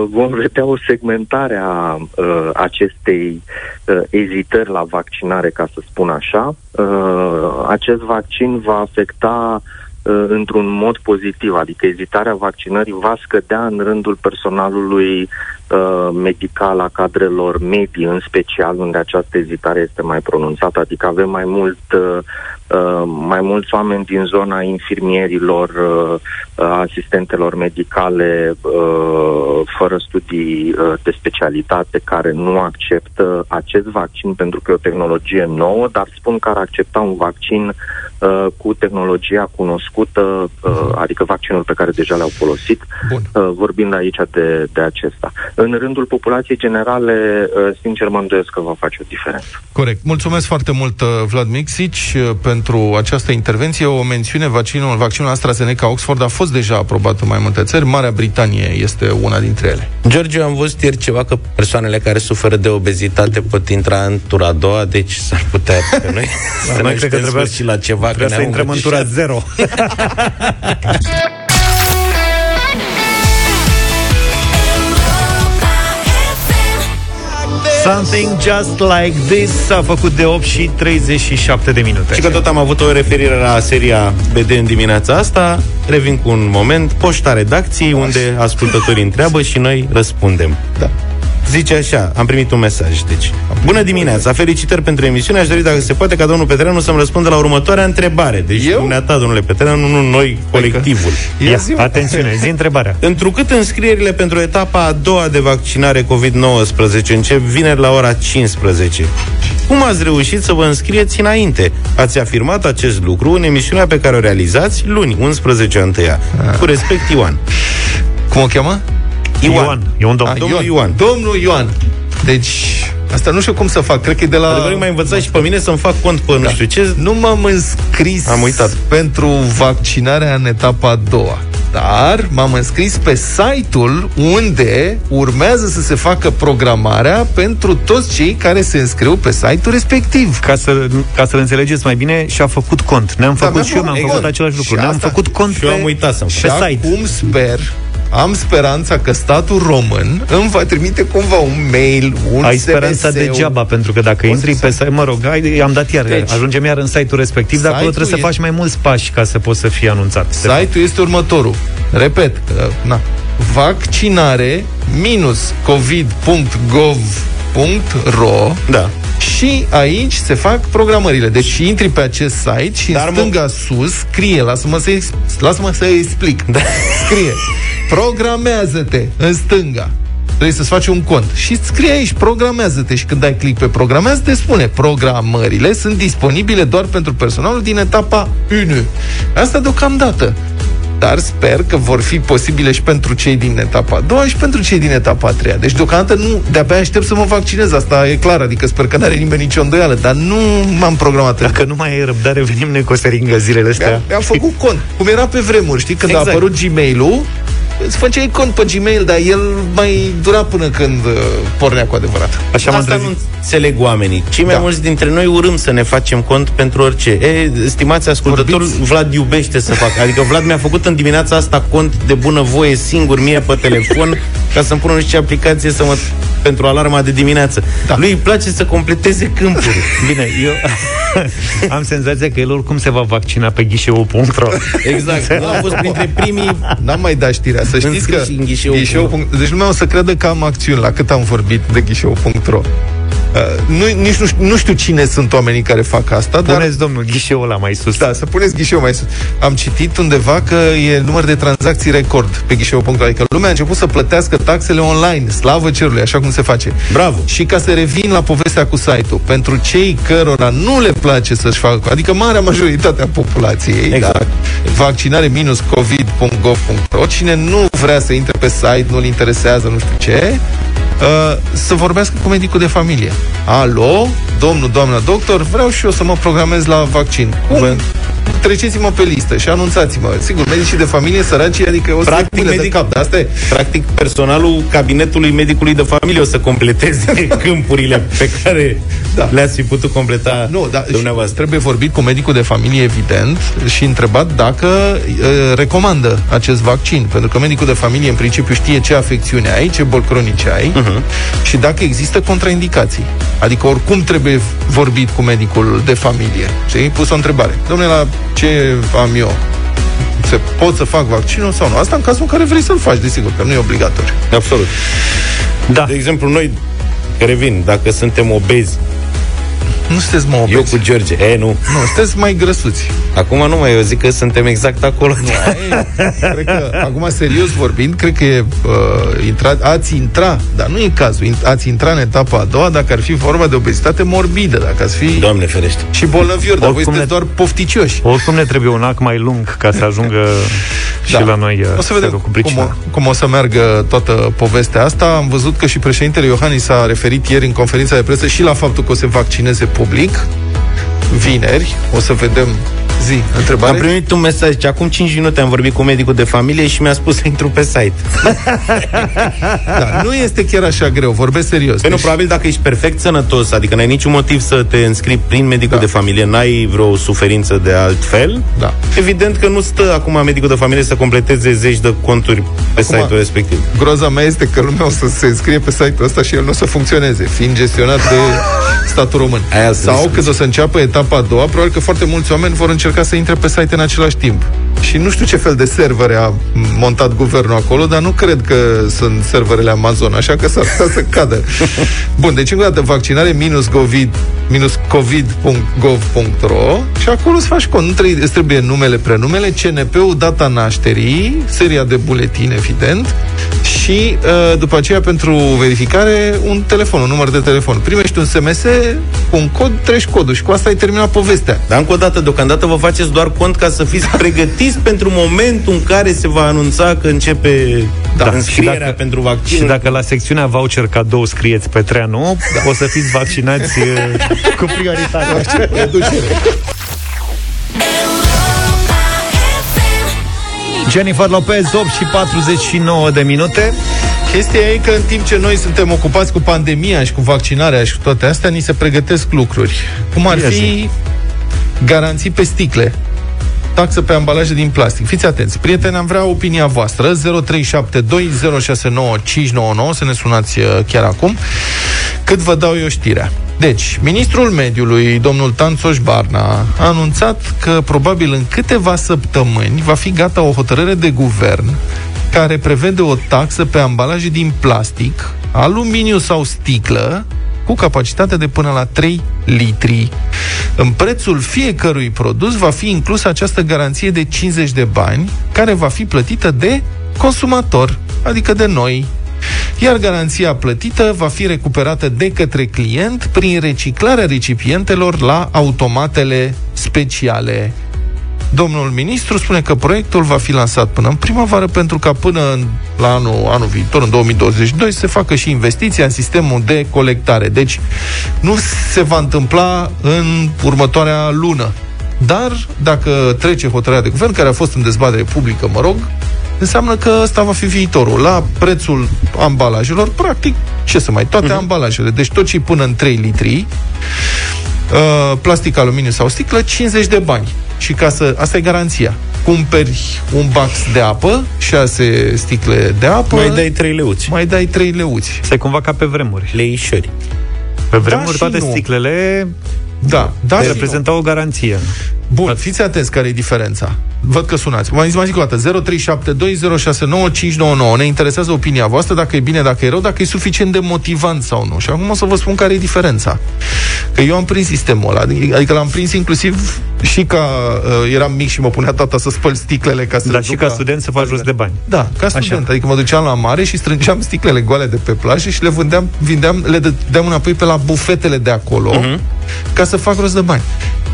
vom vedea o segmentare a uh, acestei uh, ezitări la vaccinare, ca să spun așa. Uh, acest vaccin va afecta uh, într-un mod pozitiv, adică ezitarea vaccinării va scădea în rândul personalului uh, medical, a cadrelor medii, în special unde această ezitare este mai pronunțată, adică avem mai mult uh, Uh, mai mulți oameni din zona infirmierilor, uh, asistentelor medicale uh, fără studii uh, de specialitate care nu acceptă acest vaccin pentru că e o tehnologie nouă, dar spun că ar accepta un vaccin uh, cu tehnologia cunoscută, uh, adică vaccinul pe care deja le-au folosit, Bun. Uh, vorbind aici de, de acesta. În rândul populației generale, uh, sincer mă îndoiesc că va face o diferență. Corect. Mulțumesc foarte mult, uh, Vlad Mixici, uh, pentru această intervenție. O mențiune, vaccinul, vaccinul AstraZeneca Oxford a fost deja aprobat în mai multe țări. Marea Britanie este una dintre ele. George, am văzut ieri ceva că persoanele care suferă de obezitate pot intra în tura a doua, deci s-ar putea pe noi să noi cred că trebuie și la ceva. Trebuie să intrăm în tura zero. Something Just Like This s-a făcut de 8 și 37 de minute. Și că tot am avut o referire la seria BD în dimineața asta, revin cu un moment, poșta redacției, unde ascultătorii întreabă și noi răspundem. Da. Zice așa, am primit un mesaj, deci. Bună dimineața, felicitări pentru emisiune. Aș dori, dacă se poate, ca domnul Petreanu să-mi răspundă la următoarea întrebare. Deci, Eu? dumneata, domnule Petreanu, nu noi, colectivul. Ia, atențiune, zi întrebarea. Întrucât înscrierile pentru etapa a doua de vaccinare COVID-19 încep vineri la ora 15, cum ați reușit să vă înscrieți înainte? Ați afirmat acest lucru în emisiunea pe care o realizați luni, 11 întâia. Cu respect, Ioan. Cum o cheamă? Ioan. Ioan. E un domn. Ah, Domnul Ioan. Domnul Ioan. Deci, asta nu știu cum să fac. Cred că e de la... Adevărul m-a învățat și pe mine să-mi fac cont pe nu Da. știu ce. Nu m-am înscris Am uitat. pentru vaccinarea în etapa a doua. Dar m-am înscris pe site-ul unde urmează să se facă programarea pentru toți cei care se înscriu pe site-ul respectiv. Ca, să, ca să-l înțelegeți mai bine, și-a făcut cont. Ne-am Da, făcut mi-am și eu, mi-am făcut făcut cont. același lucru. Și Ne-am asta- făcut cont Și eu am pe, uitat să-mi Și pe site. acum sper am speranța că statul român îmi va trimite cumva un mail, un Ai SMS, speranța degeaba, pentru că dacă O intri să- pe site, mă rog, ai, am dat iar, Deci, deci, ajungem iar în site-ul respectiv, dar acolo site-ul trebuie să e- faci mai mulți pași ca să poți să fii anunțat. De fapt. Site-ul este următorul. Repet, uh, na. vaccinare minus covid.gov.ro Da. Și aici se fac programările. Deci intri pe acest site și Dar în mă- stânga sus scrie, lasă-mă să, lasă-mă să explic. Da. Scrie, programează-te în stânga. Trebuie să-ți faci un cont. Și scrie aici, programează-te. Și când dai click pe programează-te, spune, programările sunt disponibile doar pentru personalul din etapa 1. Asta deocamdată. Dar sper că vor fi posibile și pentru cei din etapa a doua și pentru cei din etapa a treia. Deci deocamdată nu, de-abia aștept să mă vaccinez, asta e clar, adică sper că n-are nimeni nicio îndoială, dar nu m-am programat. Dacă nu mai ai răbdare, venim noi cu o seringă zilele astea. Mi-am, mi-am făcut cont. Cum era pe vremuri, știi? Când Exact. a apărut Gmail-ul, îți făceai cont pe Gmail, dar el mai dura până când uh, pornea cu adevărat. Așa m-am Asta trezit. nu înțeleg oamenii. Cei mai Da. mulți dintre noi urâm să ne facem cont pentru orice. E, stimați ascultători, Vorbiți? Vlad iubește să facă. Adică Vlad mi-a făcut în dimineața asta cont de bună voie singur mie pe telefon ca să-mi pună niște aplicație să mă, pentru alarma de dimineață. Da. Lui îi place să completeze câmpuri. Bine, eu... Am senzația că el oricum se va vaccina pe ghișeu.ro Exact. Nu am fost printre primii N-am mai dat știrea. Să știți că Înscriși în ghișeu. ghișeu. Deci lumea o să creadă că am acțiuni la cât am vorbit de ghișeu.ro. Uh, nu, nici nu, știu, nu știu cine sunt oamenii care fac asta, dar Puneți, domnul, ghișeul ăla mai sus. Da, să puneți ghișeu mai sus. Am citit undeva că e număr de tranzacții record pe ghișeu.ro, adică lumea a început să plătească taxele online, slavă cerului, așa cum se face. Bravo. Și ca să revin la povestea cu site-ul, pentru cei cărora nu le place să-și facă, adică marea majoritate a populației, Exact. da, vaccinare minus covid.gov.ro, cine nu vrea să intre pe site, nu-l interesează, nu știu ce, uh, să vorbească cu medicul de familie. Alo, domnul, doamna doctor, vreau și eu să mă programez la vaccin. Cum? Bă. Treceți-mă pe listă și anunțați-mă. Sigur, medicii de familie săraci, adică o să Practic, Practic, de medic- cap, dar asta e. Practic, personalul cabinetului medicului de familie o să completeze câmpurile pe care Da. da. le-ați fi putut completa Nu, da, și dumneavoastră. trebuie vorbit cu medicul de familie, evident, și întrebat dacă uh, recomandă acest vaccin. Pentru că medicul de familie, în principiu, știe ce afecțiune ai, ce boli cronice ai uh-huh. și dacă există contraindicații. Adică, oricum, trebuie vorbit cu medicul de familie. Și ai pus o întrebare. Domnule, la ce am eu? Se pot să fac vaccinul sau nu? Asta în cazul în care vrei să-l faci, desigur, că nu e obligatoriu. Absolut. Da. De exemplu, noi, revin, dacă suntem obezi, Nu sunteți mă eu obeți. cu George, e, nu. Nu, sunteți mai grăsuți. Acum nu mai, eu zic că suntem exact acolo. Cred că, acum, serios vorbind, cred că e, uh, intra, ați intra, dar nu e cazul, in- ați intra în etapa a doua dacă ar fi vorba de obezitate morbidă, dacă ați fi Doamne ferește. și bolnăviori, dar voi Oricum sunteți ne- doar pofticioși. Oricum ne trebuie un ac mai lung ca să ajungă și la noi Da. o să vedem cu cum pricina. o, cum o să meargă toată povestea asta. Am văzut că și președintele Iohannis s-a referit ieri în conferința de presă și la faptul că o să vaccineze public. Vineri, o să vedem zi, întrebare. Am primit un mesaj, zice, acum 5 minute am vorbit cu medicul de familie și mi-a spus să intru pe site. Da, nu este chiar așa greu, vorbesc serios. Păi nu, Deci- probabil dacă ești perfect sănătos, adică n-ai niciun motiv să te înscrii prin medicul Da. de familie, n-ai vreo suferință de alt fel, Da. evident că nu stă acum medicul de familie să completeze zeci de conturi pe Acum- site-ul respectiv. Groza mea este că lumea o să se înscrie pe site-ul ăsta și el nu o să funcționeze, fiind gestionat de statul român. Aia sunt Sau discuții. când o să înceapă etapa a doua, probabil că foarte mulți oameni vor încerca să intre pe site în același timp. Și nu știu ce fel de servere a montat guvernul acolo, dar nu cred că sunt serverele Amazon, așa că s-ar putea să cadă. Bun, deci încă o dată, vaccinare minus COVID, minus covid.gov.ro și acolo îți faci cont. Nu trebuie, îți trebuie numele, prenumele, CNP-ul, data nașterii, seria de buletin, evident, și uh, după aceea pentru verificare un telefon, un număr de telefon. Primești un SMS cu un cod, treci codul și cu asta ai terminat povestea. Dar încă o dată, deocamdată vă faceți doar cont ca să fiți pregătiți pentru momentul în care se va anunța că începe Da, da, înscrierea și dacă- pentru vaccin. Și dacă la secțiunea voucher cadou scrieți pe treanu, o să fiți vaccinați uh, cu prioritate. Jennifer Lopez, 8 și 49 de minute. Chestia e că în timp ce noi suntem ocupați cu pandemia și cu vaccinarea și cu toate astea, ni se pregătesc lucruri. Cum ar Ia fi zi. garanții pe sticle, taxă pe ambalaje din plastic. Fiți atenți, prieteni, am vrea opinia voastră 0372069599 să ne sunați uh, chiar acum cât vă dau eu știrea. Deci, ministrul mediului, domnul Tanțoș Barna, a anunțat că probabil în câteva săptămâni va fi gata o hotărâre de guvern care prevede o taxă pe ambalaje din plastic, aluminiu sau sticlă, cu capacitate de până la 3 litri. În prețul fiecărui produs va fi inclusă această garanție de 50 de bani, care va fi plătită de consumator, adică de noi. Iar garanția plătită va fi recuperată de către client prin reciclarea recipientelor la automatele speciale. Domnul ministru spune că proiectul va fi lansat până în primăvară pentru ca până în, la anul, anul viitor, în 2022, să se facă și investiția în sistemul de colectare. Deci nu se va întâmpla în următoarea lună. Dar dacă trece hotărârea de guvern, care a fost în dezbatere publică, mă rog, înseamnă că ăsta va fi viitorul. La prețul ambalajelor, practic, ce să mai, toate uh-huh. ambalajele. Deci tot ce până în 3 litri, uh, plastic, aluminiu sau sticlă, 50 de bani. Și ca să, asta e garanția. Cumperi un bax de apă, 6 sticle de apă, Mai dai 3 leuți. mai dai 3 leuți. Să cumva ca pe vremuri. Leișori. Pe vremuri și toate nu. sticlele Da, da și reprezenta o garanție. Bun, fiți atenți care e diferența. Văd că sunați. Mai zis, mai zic o dată, 0372069599. Ne interesează opinia voastră, dacă e bine, dacă e rău, dacă e suficient de motivant sau nu. Și acum o să vă spun care e diferența. Că eu am prins sistemul ăla, adică l-am prins inclusiv și ca uh, eram mic și mă punea tata să spăl sticlele ca să Dar și ca student să faci rost de bani. Da, ca student. Așa. Adică mă duceam la mare și strângeam sticlele goale de pe plajă și le vândeam, vindeam, le dădeam înapoi pe la bufetele de acolo uh-huh. ca să fac rost de bani.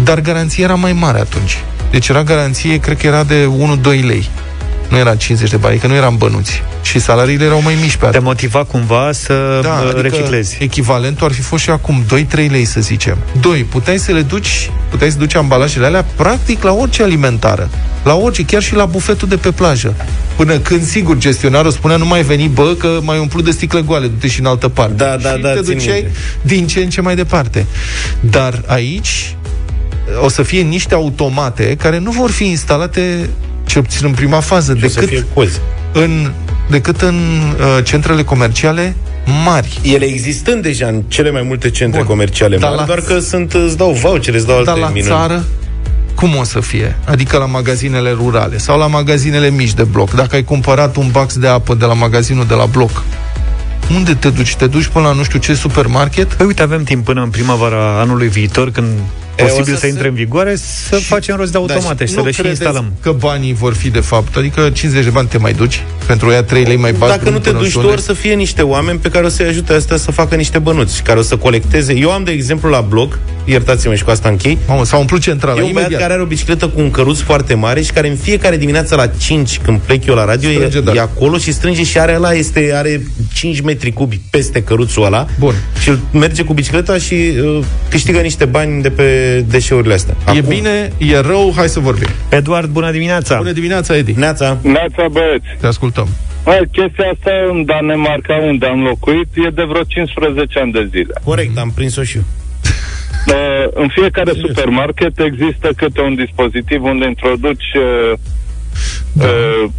Dar garanția era mai mare atunci. Deci era garanție, cred că era de 1-2 lei. Nu era 50 de bani, că nu eram bănuți. Și salariile erau mai mici pe Te motiva cumva să da, adică reciclezi. echivalentul ar fi fost și acum 2-3 lei, să zicem. 2. Puteai să le duci, puteai să duci ambalajele alea practic la orice alimentară. La orice, chiar și la bufetul de pe plajă. Până când, sigur, gestionarul spunea nu mai veni, bă, că mai umplu de sticle goale, du-te și în altă parte. Da, da, și da, te duceai din ce în ce mai departe. Dar aici o să fie niște automate care nu vor fi instalate cel puțin în prima fază, și decât în, decât în uh, centrele comerciale mari. Ele existând deja în cele mai multe centre Bun. comerciale mari, la... doar că sunt, îți dau vouchere, îți dau alte Dar la minuni. țară, cum o să fie? Adică la magazinele rurale sau la magazinele mici de bloc. Dacă ai cumpărat un box de apă de la magazinul de la bloc, unde te duci? Te duci până la nu știu ce supermarket? Păi uite, avem timp până în primăvara anului viitor, când posibil să, să intre în vigoare, să și, facem rost de automate da, și să le și instalăm. că banii vor fi de fapt, adică 50 de bani te mai duci, pentru ea 3 lei mai bagi. Dacă nu te duci tu, ori să fie niște oameni pe care o să-i ajute astea să facă niște bănuți, care o să colecteze. Eu am, de exemplu, la blog, iertați-mă și cu asta închei. Mamă, s-a umplut centrala. E un băiat care are o bicicletă cu un căruț foarte mare și care în fiecare dimineață la 5, când plec eu la radio, strânge, e, da. e acolo și strânge și are ăla, este, are 5 metri cubi peste căruțul ăla. Bun. Și merge cu bicicleta și uh, câștigă niște bani de pe deșeurile astea. Acum. E bine, e rău, hai să vorbim. Eduard, bună dimineața! Bună dimineața, Edi! Neața! Neața, băieți! Te ascultăm. Hai, chestia asta în Danemarca, unde am locuit, e de vreo 15 ani de zile. Corect, am prins-o și eu. Uh, în fiecare supermarket există câte un dispozitiv unde introduci uh, da. uh,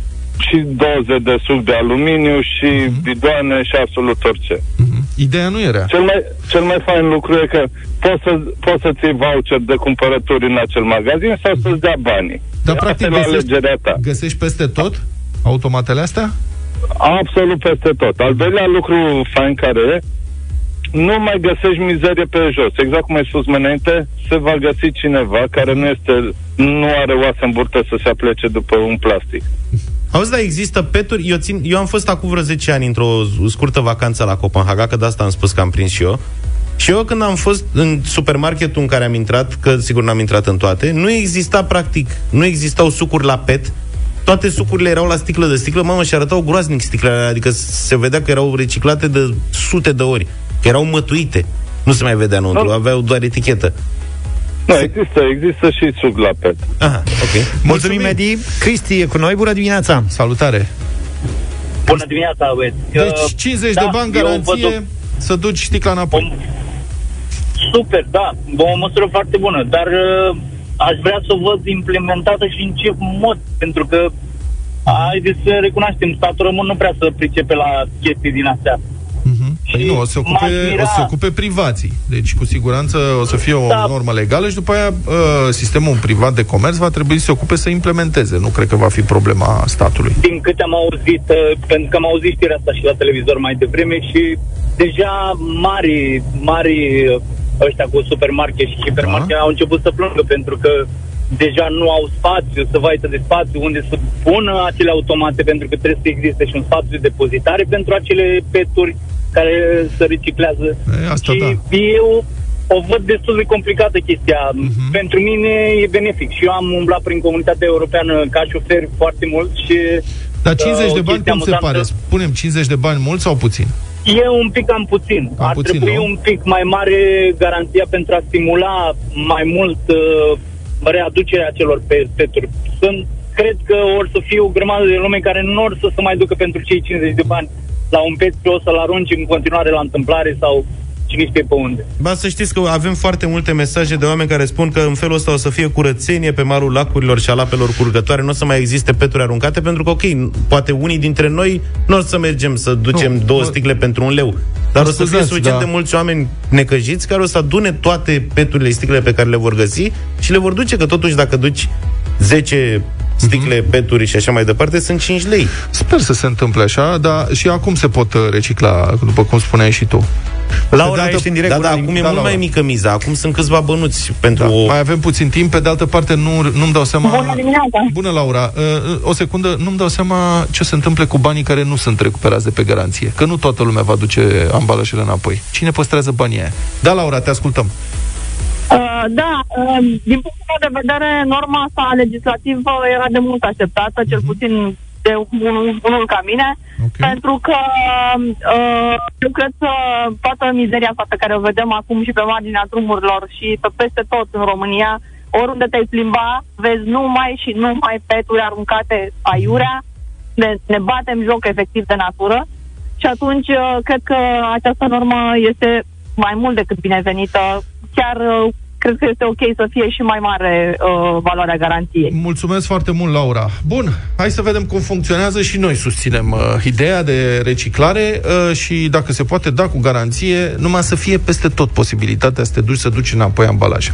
și doze de suc de aluminiu și uh-huh. bidoane și absolut orice. Uh-huh. Ideea nu era. Cel mai, cel mai fain lucru e că poți, să, poți să-ți iei voucher de cumpărături în acel magazin sau uh-huh. să-ți dea banii. Dar, practic, găsești, ta. găsești peste tot automatele astea? Absolut peste tot. Al doilea lucru fain care e, nu mai găsești mizerie pe jos. Exact cum ai spus mai înainte, se va găsi cineva care nu este, nu are oase în burtă să se aplece după un plastic. Auzi, dar există peturi? Eu, țin, eu am fost acum vreo 10 ani într-o scurtă vacanță la Copenhaga, că de asta am spus că am prins și eu. Și eu când am fost în supermarketul în care am intrat, că sigur n-am intrat în toate, nu exista practic, nu existau sucuri la pet, toate sucurile erau la sticlă de sticlă, mamă, și arătau groaznic sticlele adică se vedea că erau reciclate de sute de ori, că erau mătuite. Nu se mai vedea înăuntru, no. aveau doar etichetă. Nu, există, există și suc la pet. Aha, ok. Mulțumim, Edi. Cristi e cu noi, bună dimineața. Salutare. Bună dimineața, băieți. Deci 50 da, de bani garanție văd... să duci sticla înapoi. O... Super, da, o măsură foarte bună, dar uh, aș vrea să o văd implementată și în ce mod, pentru că haideți să recunoaștem, statul român nu prea să pricepe la chestii din astea. Păi nu, o să, ocupe, o să ocupe privații. Deci, cu siguranță, o să fie o da. normă legală și după aia uh, sistemul privat de comerț va trebui să se ocupe să implementeze. Nu cred că va fi problema statului. Din câte am auzit, uh, pentru că am auzit știrea asta și la televizor mai devreme și deja mari, mari uh, ăștia cu supermarket și hipermarket da. au început să plângă pentru că deja nu au spațiu, să vaită de spațiu unde să pună acele automate, pentru că trebuie să existe și un spațiu de depozitare pentru acele peturi care se reciclează. E, asta și da. eu o văd destul de complicată chestia. Uh-huh. Pentru mine e benefic și eu am umblat prin comunitatea europeană ca șofer foarte mult și... Dar 50 uh, de bani cum se pare? Spunem 50 de bani mult sau puțin? E un pic cam puțin. Cam Ar puțin, trebui nu? un pic mai mare garanția pentru a stimula mai mult uh, readucerea celor pe peturi. Sunt, cred că or să fie o grămadă de lume care nu or să se mai ducă pentru cei 50 de bani la un pet pe o să-l arunci în continuare la întâmplare sau cine știe pe unde. Ba să știți că avem foarte multe mesaje de oameni care spun că în felul ăsta o să fie curățenie pe malul lacurilor și al apelor curgătoare, nu o să mai existe peturi aruncate, pentru că, ok, poate unii dintre noi nu o să mergem să ducem nu, două sticle pentru un leu. Dar o să fie scuzați, suficient da. de mulți oameni necăjiți care o să adune toate peturile, sticlele pe care le vor găsi și le vor duce, că totuși dacă duci 10 sticle, Mhm. peturi și așa mai departe, sunt 5 lei. Sper să se întâmple așa, dar și acum se pot uh, recicla, după cum spuneai și tu. Laura, de altă- ești în direct. Da, bună da, dimineața. acum e Da, mult Laura. mai mică miza. Acum sunt câțiva bănuți pentru Da. o... Mai avem puțin timp, pe de altă parte nu, nu-mi dau seama... Bună dimineața! Bună, Laura. Uh, O secundă, nu-mi dau seama ce se întâmplă cu banii care nu sunt recuperați de pe garanție. Că nu toată lumea va duce ambalajele înapoi. Cine păstrează banii aia? Da, Laura, te ascultăm. Uh, da, uh, din punctul meu de vedere, norma asta legislativă era de mult așteptată, cel puțin de unul, unul ca mine, Ok. pentru că uh, eu cred că toată mizeria asta pe care o vedem acum și pe marginea drumurilor și pe peste tot în România, oriunde te-ai plimba, vezi numai și numai peturi aruncate aiurea, ne, ne batem joc efectiv de natură și atunci uh, cred că această normă este mai mult decât binevenită. Chiar uh, cred că este ok să fie și mai mare uh, valoarea garanției. Mulțumesc foarte mult, Laura. Bun, hai să vedem cum funcționează și noi susținem uh, ideea de reciclare uh, și dacă se poate da cu garanție, numai să fie peste tot posibilitatea să te duci să duci înapoi ambalaje.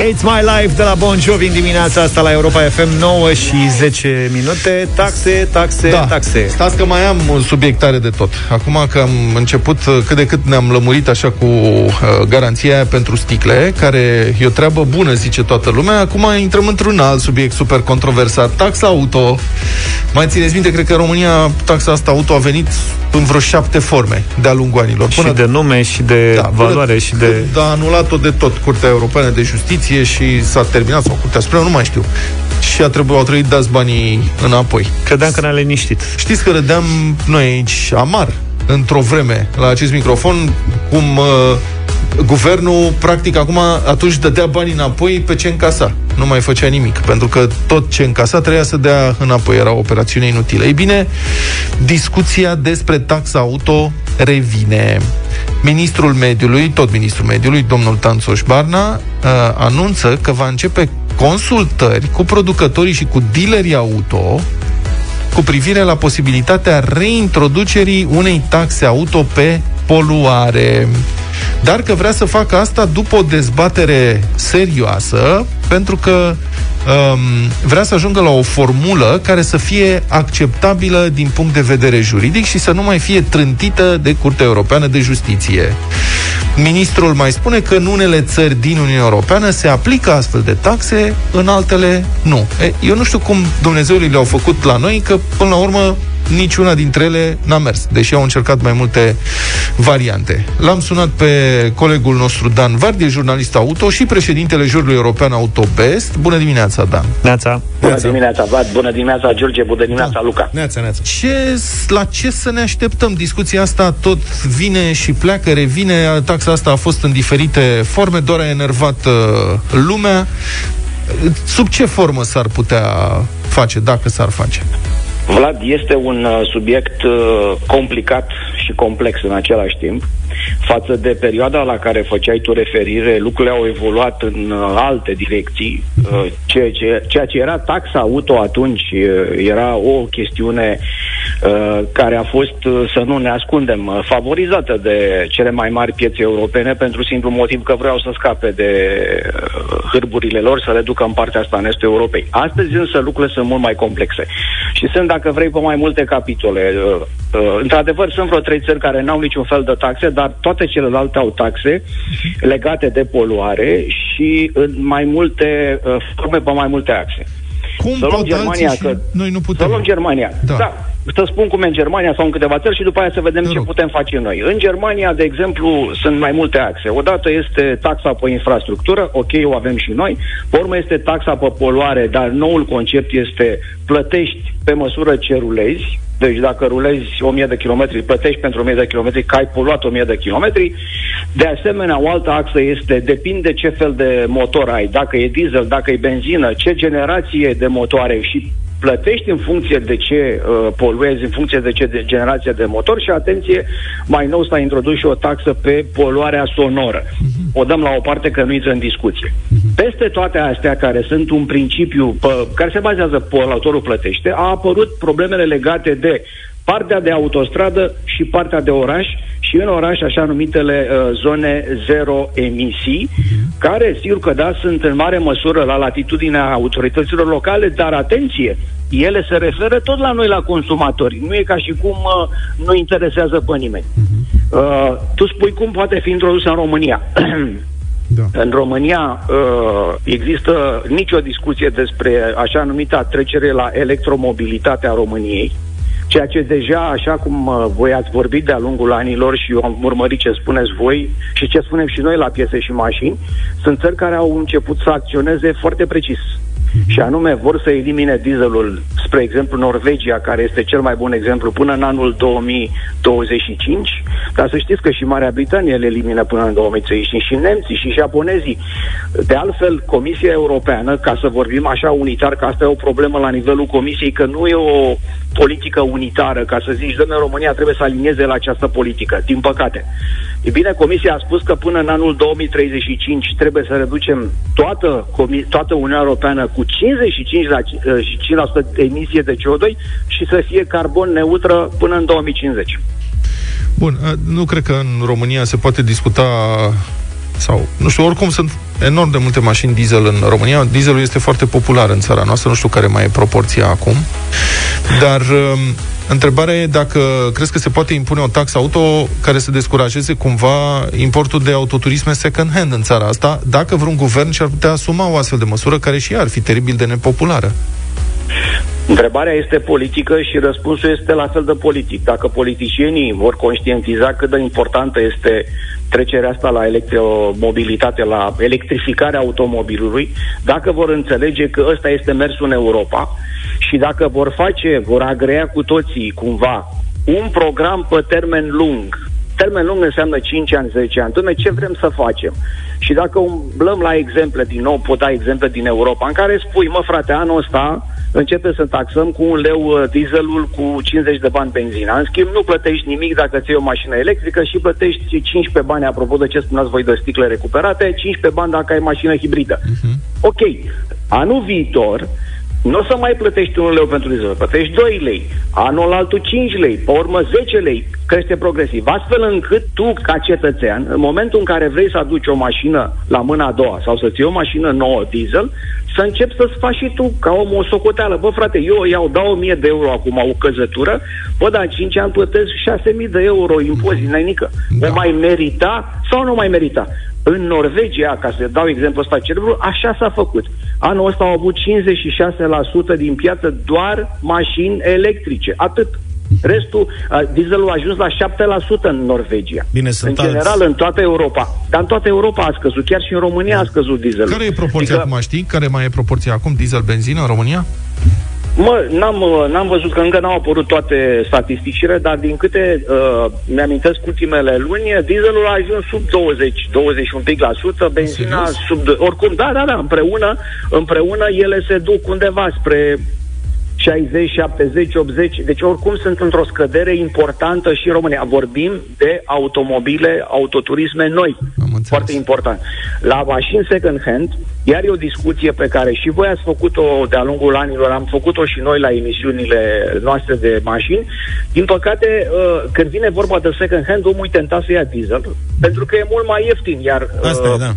It's My Life de la Bon Jovi în dimineața asta la Europa FM 9 și 10 minute. Taxe, taxe, Da, taxe. stați că mai am un subiect tare de tot. Acum că am început, uh, cât de cât ne-am lămurit așa cu uh, garanția aia pentru sticle, care e o treabă bună, zice toată lumea, acum intrăm într-un alt subiect super controversat, taxa auto. Mai țineți minte, cred că în România taxa asta auto a venit în vreo șapte forme de-a lungul anilor. Și de nume, și de Da, valoare, până și de... când A anulat-o de tot Curtea Europeană de Justiție și s-a terminat, sau Curtea Supremă, nu mai știu. Și a trebuit, au trebuit dați banii înapoi. Credeam că ne-a liniștit. Știți că râdeam noi aici amar într-o vreme la acest microfon cum uh, guvernul practic acum atunci dădea banii înapoi pe ce încasa. Nu mai făcea nimic, pentru că tot ce încasa trebuia să dea înapoi, era o operațiune inutilă. Ei bine, discuția despre taxa auto revine. Ministrul mediului, tot ministrul mediului, domnul Tanțoș Barna, uh, anunță că va începe consultări cu producătorii și cu dealerii auto cu privire la posibilitatea reintroducerii unei taxe auto pe poluare. Dar că vrea să facă asta după o dezbatere serioasă, pentru că um, vrea să ajungă la o formulă care să fie acceptabilă din punct de vedere juridic și să nu mai fie trântită de Curtea Europeană de Justiție. Ministrul mai spune că în unele țări din Uniunea Europeană se aplică astfel de taxe, în altele nu. E, eu nu știu cum Dumnezeului le-au făcut la noi, că până la urmă niciuna dintre ele n-a mers, deși au încercat mai multe variante. L-am sunat pe colegul nostru Dan Vardi, jurnalist auto și președintele jurului european Autobest. Bună dimineața, Dan! Neața. Bună dimineața, Vlad. Bună dimineața, George. Bună dimineața, Da. Luca. Neața, neața. Ce, la ce să ne așteptăm? Discuția asta tot vine și pleacă, revine. Taxa asta a fost în diferite forme, doar a enervat uh, lumea. Sub ce formă s-ar putea face, dacă s-ar face? Vlad, este un uh, subiect uh, complicat și complex în același timp. Față de perioada la care făceai tu referire, lucrurile au evoluat în uh, alte direcții. Uh, ceea, ce, ceea ce era taxa auto atunci uh, era o chestiune uh, care a fost, uh, să nu ne ascundem, uh, favorizată de cele mai mari piețe europene pentru simplu motiv că vreau să scape de uh, hârburile lor, să le ducă în partea asta în estul Europei. Astăzi însă lucrurile sunt mult mai complexe și sunt, dacă vrei, pe mai multe capitole. Uh, uh, într-adevăr, sunt vreo trei țări care n-au niciun fel de taxe, dar toate celelalte au taxe legate de poluare și în mai multe uh, forme pe mai multe axe. Cum Să luăm pot Germania, alții și că- noi nu Să putem? luăm Germania. Da. Da. Da. Să spun cum e în Germania sau în câteva țări și după aia să vedem Te ce rog. putem face noi. În Germania, de exemplu, sunt mai multe axe. Odată este taxa pe infrastructură, ok, o avem și noi. Pe urmă este taxa pe poluare, dar noul concept este plătești pe măsură ce rulezi. Deci dacă rulezi 1000 de kilometri, plătești pentru 1000 de kilometri, că ai poluat 1000 de kilometri. De asemenea, o altă axă este, depinde ce fel de motor ai, dacă e diesel, dacă e benzină, ce generație de motoare și plătești în funcție de ce uh, poluezi, în funcție de ce de generație de motor și, atenție, mai nou s-a introdus și o taxă pe poluarea sonoră. O dăm la o parte că nu intră în discuție. Peste toate astea care sunt un principiu pe, care se bazează poluatorul plătește, a apărut problemele legate de partea de autostradă și partea de oraș și în oraș așa numitele uh, zone zero emisii, care, sigur că da, sunt în mare măsură la latitudinea autorităților locale, dar atenție, ele se referă tot la noi, la consumatori. Nu e ca și cum uh, nu interesează pe nimeni. Uh, tu spui cum poate fi introdusă în România. Da. În România uh, există nicio discuție despre așa numita trecere la electromobilitatea României, ceea ce deja, așa cum uh, voi ați vorbit de-a lungul anilor și eu am urmărit ce spuneți voi și ce spunem și noi la piese și mașini, sunt țări care au început să acționeze foarte precis. Și anume vor să elimine dieselul, spre exemplu Norvegia, care este cel mai bun exemplu, până în anul 2025, dar să știți că și Marea Britanie le elimină până în 2035 și nemții și japonezii. De altfel, Comisia Europeană, ca să vorbim așa unitar, că asta e o problemă la nivelul Comisiei, că nu e o politică unitară, ca să zici, domnule, România trebuie să alinieze la această politică, din păcate. E bine, Comisia a spus că până în anul 2035 trebuie să reducem toată, comi- toată Uniunea Europeană cu 55% la, uh, 5% de emisie de CO2 și să fie carbon neutră până în 2050. Bun, uh, nu cred că în România se poate discuta sau, nu știu, oricum sunt enorm de multe mașini diesel în România. Dieselul este foarte popular în țara noastră, nu știu care mai e proporția acum. Dar um, întrebarea e dacă crezi că se poate impune o taxă auto care să descurajeze cumva importul de autoturisme second-hand în țara asta, dacă vreun guvern și-ar putea asuma o astfel de măsură care și ea ar fi teribil de nepopulară. Întrebarea este politică și răspunsul este la fel de politic. Dacă politicienii vor conștientiza cât de importantă este trecerea asta la electromobilitate, la electrificarea automobilului, dacă vor înțelege că ăsta este mersul în Europa și dacă vor face, vor agrea cu toții cumva un program pe termen lung, termen lung înseamnă 5 ani, 10 ani. Dom'le, ce vrem să facem? Și dacă umblăm la exemple, din nou pot da exemple din Europa, în care spui, mă frate, anul ăsta începe să taxăm cu un leu uh, dieselul cu 50 de bani benzina. În schimb, nu plătești nimic dacă ți o mașină electrică și plătești 15 bani, apropo de ce spuneați voi de sticle recuperate, 15 bani dacă ai mașină hibridă. Uh-huh. Ok, anul viitor, nu o să mai plătești 1 leu pentru diesel, plătești 2 lei, anul altul 5 lei, pe urmă 10 lei, crește progresiv, astfel încât tu, ca cetățean, în momentul în care vrei să aduci o mașină la mâna a doua sau să-ți iei o mașină nouă diesel, să începi să-ți faci și tu ca om o socoteală. Bă, frate, eu iau, dau 1000 de euro acum o căzătură, bă, dar în 5 ani plătesc 6000 de euro impozit, nenică. Da. O mai merita sau nu mai merita? În Norvegia, ca să dau exemplu ăsta cerebru, așa s-a făcut. Anul ăsta au avut 56% din piață doar mașini electrice. Atât. Restul, dieselul a ajuns la 7% în Norvegia. Bine, sunt în general, alți... în toată Europa. Dar în toată Europa a scăzut. Chiar și în România a scăzut dieselul. Care e proporția adică... acum, știi? Care mai e proporția acum diesel-benzină în România? Mă, n-am, n-am văzut că încă n-au apărut toate statisticile, dar din câte uh, mi-amintesc ultimele luni, dieselul a ajuns sub 20, 20 un pic la sută, benzina Serios? sub... Oricum, da, da, da, împreună, împreună ele se duc undeva spre 60, 70, 80, deci oricum sunt într-o scădere importantă și în România. Vorbim de automobile, autoturisme noi. Am înțeles. Foarte important. La mașini second hand, iar e o discuție pe care și voi ați făcut-o de-a lungul anilor, am făcut-o și noi la emisiunile noastre de mașini. Din păcate, uh, când vine vorba de second hand, omul e tentat să ia diesel, pentru că e mult mai ieftin, iar Asta uh, e, da.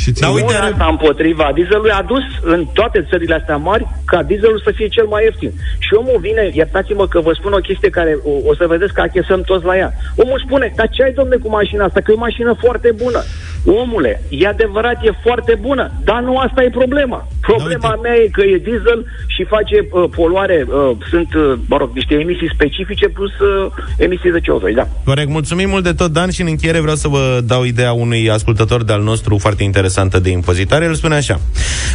Și ți Da, uite, Uite, are- asta împotriva dieselului a dus în toate țările astea mari ca dieselul să fie cel mai ieftin. Și omul vine, iertați-mă că vă spun o chestie care o, o să vedeți că achesăm toți la ea. Omul spune, dar ce ai domne cu mașina asta? Că e o mașină foarte bună. Omule, e adevărat, e foarte bună, dar nu asta e problema. Problema Da, uite. mea e că e diesel și face uh, poluare, uh, sunt, uh, mă rog, niște emisii specifice plus uh, emisii de CO2, da. Corect, mulțumim mult de tot, Dan, și în încheiere vreau să vă dau ideea unui ascultător de-al nostru foarte interesantă de impozitare. El spune așa,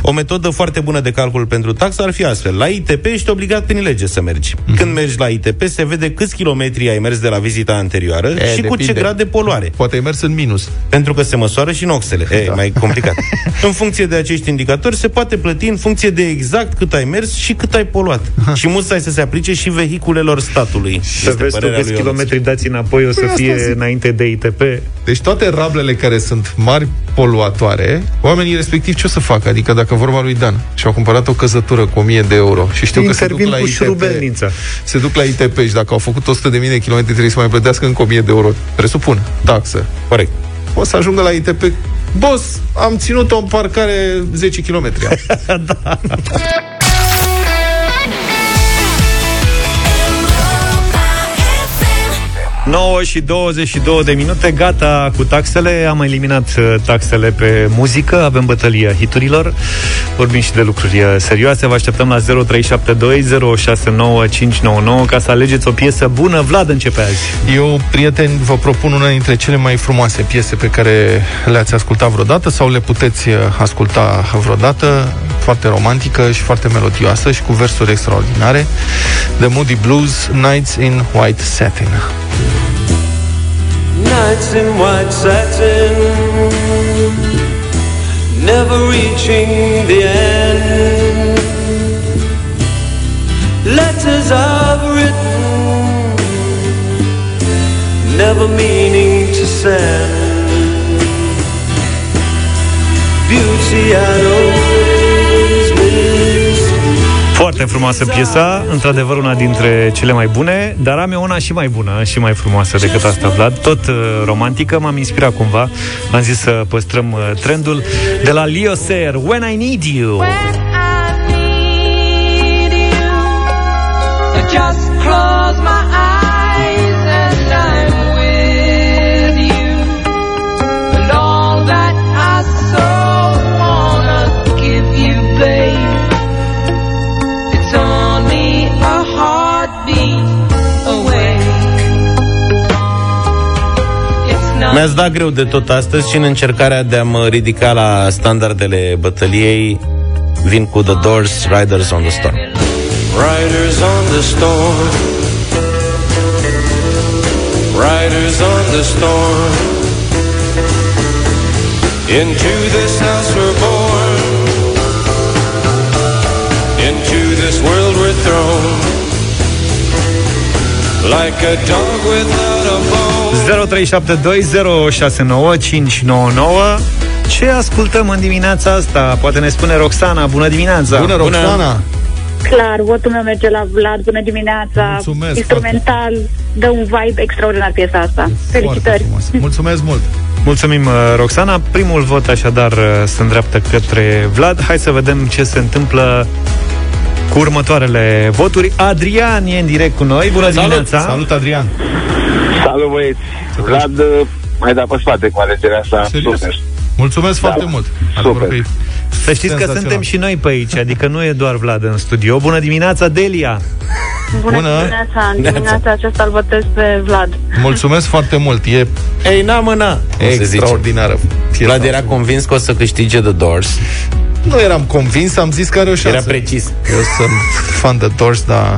o metodă foarte bună de calcul pentru taxă ar fi astfel. La ITP ești obligat prin lege să mergi. Mhm. Când mergi la ITP, se vede câți kilometri ai mers de la vizita anterioară E, și cu ce depinde. grad de poluare. Poate ai mers în minus. Pentru că se măsoară și noxele. E, da. mai complicat. în funcție de acești indicatori, se poate plăti în funcție de exact cât ai mers și cât ai poluat. și musai să se aplice și vehiculelor statului. Să vezi tu câți kilometri dați înapoi o să Păi asta fie zic. înainte de ITP. Deci toate rablele care sunt mari poluatoare, oamenii respectiv ce o să facă? Adică dacă vorba lui Dan și-au cumpărat o căzătură cu 1000 de euro și știu că se duc Intervin la cu ITP, șurubelnița. se duc la ITP și dacă au făcut 100.000 de kilometri trebuie să mai plătească încă 1000 de euro, presupun, taxă. Corect. O să ajungă la ITP Boss, am ținut-o în parcare 10 km. 9 și 22 de minute, gata cu taxele. Am eliminat uh, taxele pe muzică, avem bătălia hiturilor. Vorbim și de lucruri uh, serioase. Vă așteptăm la 0372069599 ca să alegeți o piesă bună. Vlad începe azi. Eu, prieteni, vă propun una dintre cele mai frumoase piese pe care le-ați ascultat vreodată sau le puteți uh, asculta vreodată, foarte romantică și foarte melodioasă și cu versuri extraordinare. The Moody Blues, Nights in White Satin. Nights in white satin, never reaching the end. Letters I've written, never meaning to send. Beauty always missed. Foarte frumoasă piesa, într-adevăr una dintre cele mai bune, dar am eu una și mai bună și mai frumoasă decât asta, Vlad. Tot uh, romantică, m-am inspirat cumva. Am zis să păstrăm uh, trendul de la Leo Sayer, When I Need You. Just close my eyes Mi-ați dat greu de tot astăzi și în încercarea de a mă ridica la standardele bătăliei vin cu The Doors, Riders on the Storm. Riders on the storm. Riders on the storm. Into this house we're born. Into this world we're thrown. Like a dog without a bone. 0372069599 Ce ascultăm în dimineața asta? Poate ne spune Roxana. Bună dimineața! Bună, Roxana! Clar, votul meu merge la Vlad. Bună dimineața! Mulțumesc, Instrumental, dă un vibe extraordinar piesa asta. Felicitări! Foarte frumos. Mulțumesc mult! Mulțumim, uh, Roxana. Primul vot așadar uh, se îndreaptă către Vlad. Hai să vedem ce se întâmplă cu următoarele voturi. Adrian e în direct cu noi. Bună dimineața! Salut, Adrian! Salut băieți! Vlad uh, mai da pe spate cu alegerea asta. Serios? Super. Mulțumesc Da. foarte mult! Super. Adevăr că e Să știți că senzațional. suntem și noi pe aici, adică nu e doar Vlad în studio. Bună dimineața, Delia! Bună, Bună. dimineața! În dimineața aceasta îl votez pe Vlad. Mulțumesc foarte mult! E Ei, na mâna! Cum se zice. extraordinară. piesa Vlad era asta. convins că o să câștige The Doors. Nu eram convins, am zis că are o șansă. Era precis. Eu sunt fan de Doors, dar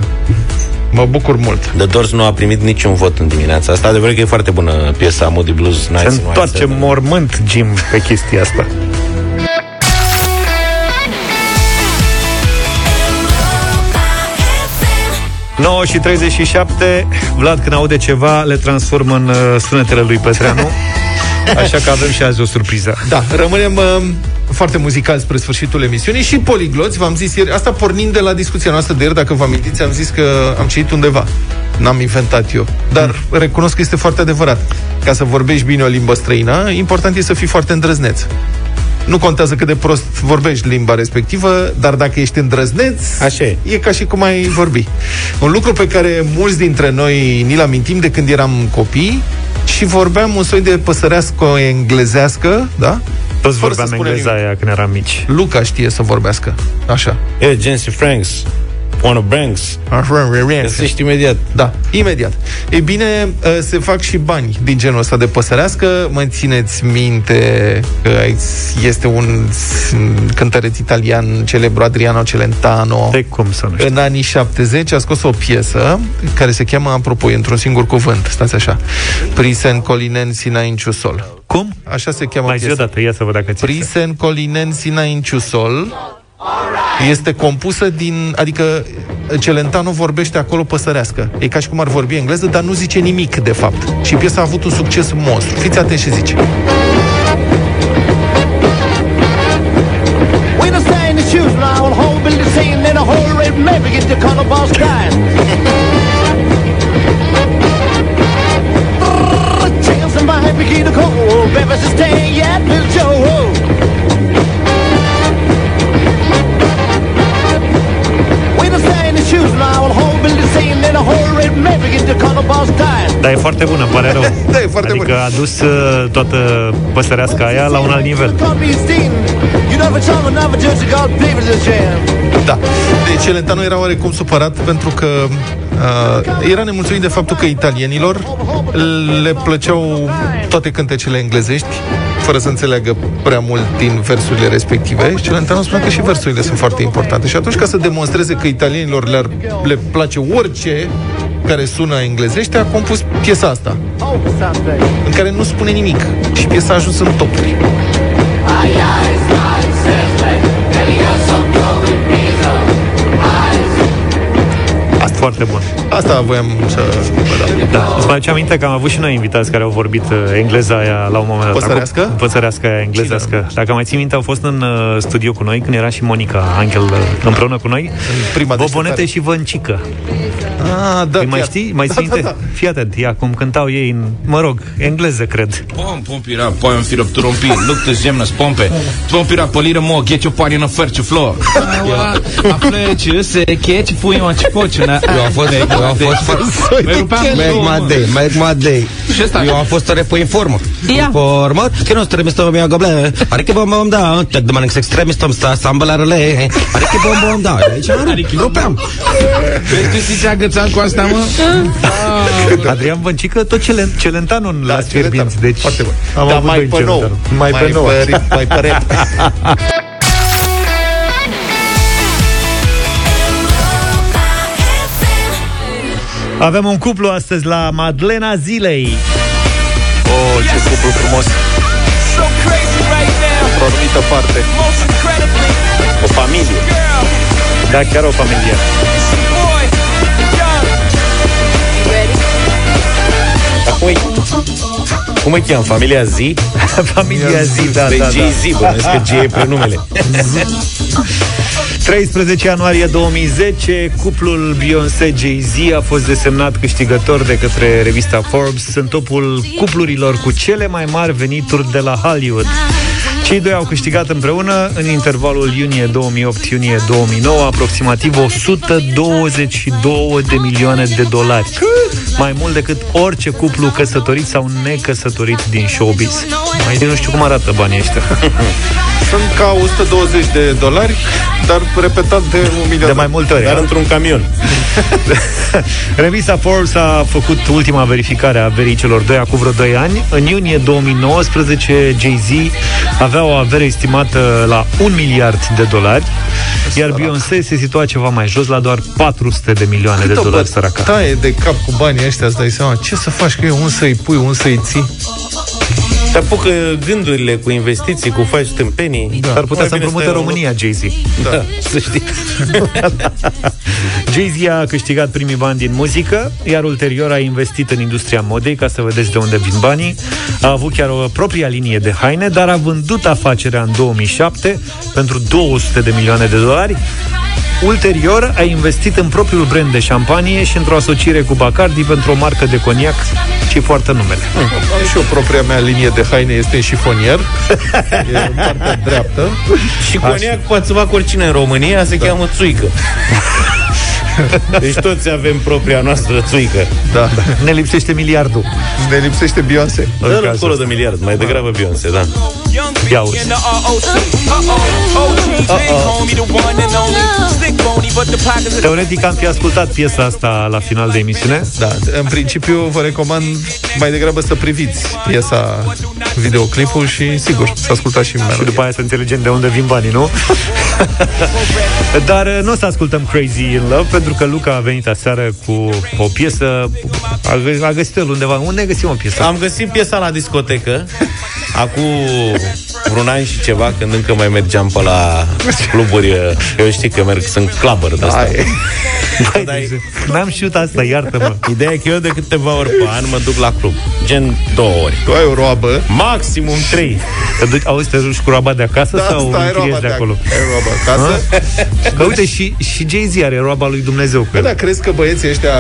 mă bucur mult. The Doors nu a primit niciun vot în dimineața asta. Adevărat că e foarte bună piesa Moody Blues Nights Se in White întoarce Satin. mormânt Jim pe chestia asta. ...9 și 37 Vlad când aude ceva Le transformă în uh, sunetele lui Petreanu Așa că avem și azi o surpriză Da, rămânem uh, foarte muzicali spre sfârșitul emisiunii și poligloți, v-am zis ieri, asta pornind de la discuția noastră de ieri, dacă vă amintiți, am zis că am citit undeva. N-am inventat eu. Dar recunosc că este foarte adevărat. Ca să vorbești bine o limbă străină, important e să fii foarte îndrăzneț. Nu contează cât de prost vorbești limba respectivă, dar dacă ești îndrăzneț, Așa e. e ca și cum ai vorbi. Un lucru pe care mulți dintre noi ni-l amintim de când eram copii și vorbeam un soi de păsărească englezească, da? Toți Fără să vorbeam spunem engleza nimic. aia când eram mici Luca știe să vorbească. Așa. E, Jency Franks, Wanna Banks. Găsești imediat. Da, imediat. E bine, uh, se fac și bani din genul ăsta de păsărească. Mă țineți minte că este un cântăreț italian celebru, Adriano Celentano. De cum să nu știu În anii 70 a scos o piesă care se cheamă, apropo, e într-un singur cuvânt, stați așa, Prisen Colinen Sina Inciusol. Cum? Așa se cheamă Mai zi o piesa. dată, ia să văd dacă ți Prisen Colinen Sina Inciusol Este compusă din... Adică Celentano vorbește acolo păsărească. E ca și cum ar vorbi engleză, dar nu zice nimic, de fapt. Și piesa a avut un succes monstru. Fiți atenți ce zice. When I stand in the shoes now, a whole building scene in begin to color ball skies. Dar e foarte bună, pare rău. Da, e foarte adică bună. a dus uh, toată păsărească aia la un alt nivel. You never tell another judge God pay for this jam. Da. Deci Celentano era oarecum supărat pentru că uh, era nemulțumit de faptul că italienilor le plăceau toate cântecele englezești fără să înțeleagă prea mult din versurile respective și Celentano spunea că și versurile sunt foarte importante. Și atunci, ca să demonstreze că italienilor le, le place orice care sună englezește, a compus piesa asta, în care nu spune nimic. Și piesa a ajuns în topuri. Foarte bun. Asta voiam să vă dau. Da. Îți mai aduce aminte că am avut și noi invitați care au vorbit uh, engleza aia la un moment dat. Păsărească? Acum- Păsărească aia, englezească. Dacă mai ții minte, au fost în uh, studio cu noi când era și Monica Angel uh, împreună cu noi. prima Bobonete deșteptare. și Văncică. Ah, da, Îi mai chiar. știi? Mai Da, ții minte? da, da. Fii atent, ia cum cântau ei în, mă rog, engleză, cred. Pom, pompira, poi un filo trompi, look the gemnas pompe. Pompira, polire mo, get your party on a ferce floor. A plece, se catch, fui un cipociuna. Eu am fost, eu am fost Mai rupeam Make două, my mă. day, make my day. Și ăsta? Eu am fost repo în formă. Ia. Formă, că nu trebuie să mă goble. Adică bom bom da, check the manix extremis tom sta sambalarele. Adică bom bom da. Aici rupeam. Vezi ce zicea Gățan cu asta, mă? Adrian Văncică, tot cele, Celentano în Da, la fierbinți. Deci, Foarte bun. am Dar avut mai doi pe nou. Celentano. Mai pe nou. Mai pe rap. Avem un cuplu astăzi la Madlena Zilei. Oh, ce cuplu frumos. So crazy right now, Într-o anumită parte. most incredibly. O familie. Girl, Da, chiar o familie. it's your boy, Young. Dar cum îi, cum îi cheamă? Familia Z? Familia Zi, da, Pe da, da. G-Z, bănuiesc că G e prenumele. 13 ianuarie 2010, cuplul Beyoncé-Jay-Z a fost desemnat câștigător de către revista Forbes în topul cuplurilor cu cele mai mari venituri de la Hollywood. Cei doi au câștigat împreună în intervalul iunie 2008-iunie 2009 aproximativ 122 de milioane de dolari. Mai mult decât orice cuplu căsătorit sau necăsătorit din showbiz. Mai nu știu cum arată banii ăștia. Sunt ca 120 de dolari, dar repetat de un milion. De mai multe ori. Dar da? într-un camion. Revista Forbes a făcut ultima verificare a averii celor doi acum vreo 2 ani. În iunie 2019, Jay-Z avea o avere estimată la 1 miliard de dolari, iar Beyoncé se situa ceva mai jos, la doar 400 de milioane de dolari săraca. Taie de cap cu banii ăștia, îți dai seama. Ce să faci cu ei? Un să-i pui, un să-i ții. Te apucă gândurile cu investiții, cu faci tâmpenii. Da. Ar putea Mai să bine împrumute stai la România, Jay-Z. Da, să știi. Jay-Z a câștigat primii bani din muzică, iar ulterior a investit în industria modei, ca să vedeți de unde vin banii. A avut chiar o propria linie de haine, dar a vândut afacerea în 2007 pentru 200 de milioane de dolari. Ulterior a investit în propriul brand de șampanie și într-o asociere cu Bacardi pentru o marcă de coniac și poartă numele. Am și eu propria mea linie de haine, este în șifonier. e în partea dreaptă. Și coniac poate să facă oricine în România, se da. cheamă țuică. Deci toți avem propria noastră țuică. Da. Ne lipsește miliardul. Ne lipsește Beyoncé. Dă cazul acolo de miliard, mai degrabă Beyoncé, da. Young B Ia uzi. and the ROC. Uh-oh, OG, big homie, the one and only. Slick bony, but the pockets of Teoretic am fi ascultat piesa asta la final de emisiune. Da, în principiu vă recomand mai degrabă să priviți piesa, videoclipul și, sigur, să ascultați și Și melodia. după aia să înțelegem de unde vin banii, nu? Dar uh, nu o să ascultăm Crazy in Love Pentru că Luca a venit aseară cu o piesă A, gă- a găsit el undeva Unde găsim o piesă? Am găsit piesa la discotecă acum vreun an și ceva, când încă mai mergeam pe la cluburi, că eu știi că merg, sunt clubber de asta. Băi, n-am știut asta, iartă-mă. Ideea e că eu de câteva ori pe an mă duc la club. Gen două ori. Tu ai o roabă. Maximum trei. Te duci, auzi, te duci cu roaba de acasă Da, sau stai, închiriezi roaba de de acolo? ac- ai roaba acasă. Că uite, și, și Jay-Z are roaba lui Dumnezeu. Bă, dar crezi că băieții ăștia,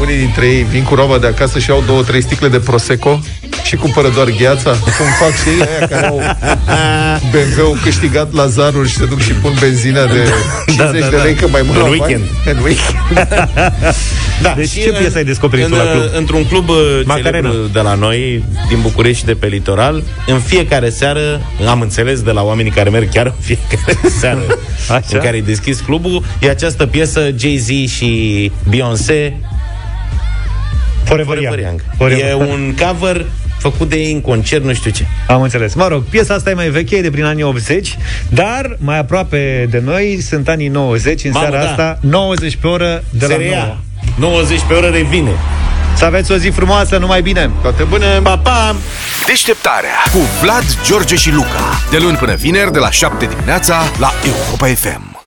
unii dintre ei, vin cu roaba de acasă și au două, trei sticle de Prosecco și cumpără doar gheața? Cum fac și ei aia care au BMW-ul câștigat la zaruri și se duc și pun benzina de 50 Da, da, de da. lei că mai mult În au weekend. bani. În weekend. Da, Deci și ce în- piesă ai descoperit în, tu la club? Într-un club uh, Macarena. celebru de la noi, din București și de pe litoral, în fiecare seară, am înțeles de la oamenii care merg chiar în fiecare seară, Așa? în care e deschis clubul, e această piesă Jay-Z și Beyoncé, Forever Forever Young. Young. Forever. E un cover făcut de ei în concert, nu știu ce. Am înțeles. Mă rog, piesa asta e mai veche, e de prin anii 80, dar mai aproape de noi sunt anii 90, în Mamă, seara da. asta, 90 pe oră de Se la reia. 9. 90 pe oră revine. Să aveți o zi frumoasă, numai bine! Toate bune! Pa, pa! Deșteptarea cu Vlad, George și Luca. De luni până vineri, de la 7 dimineața, la Europa FM.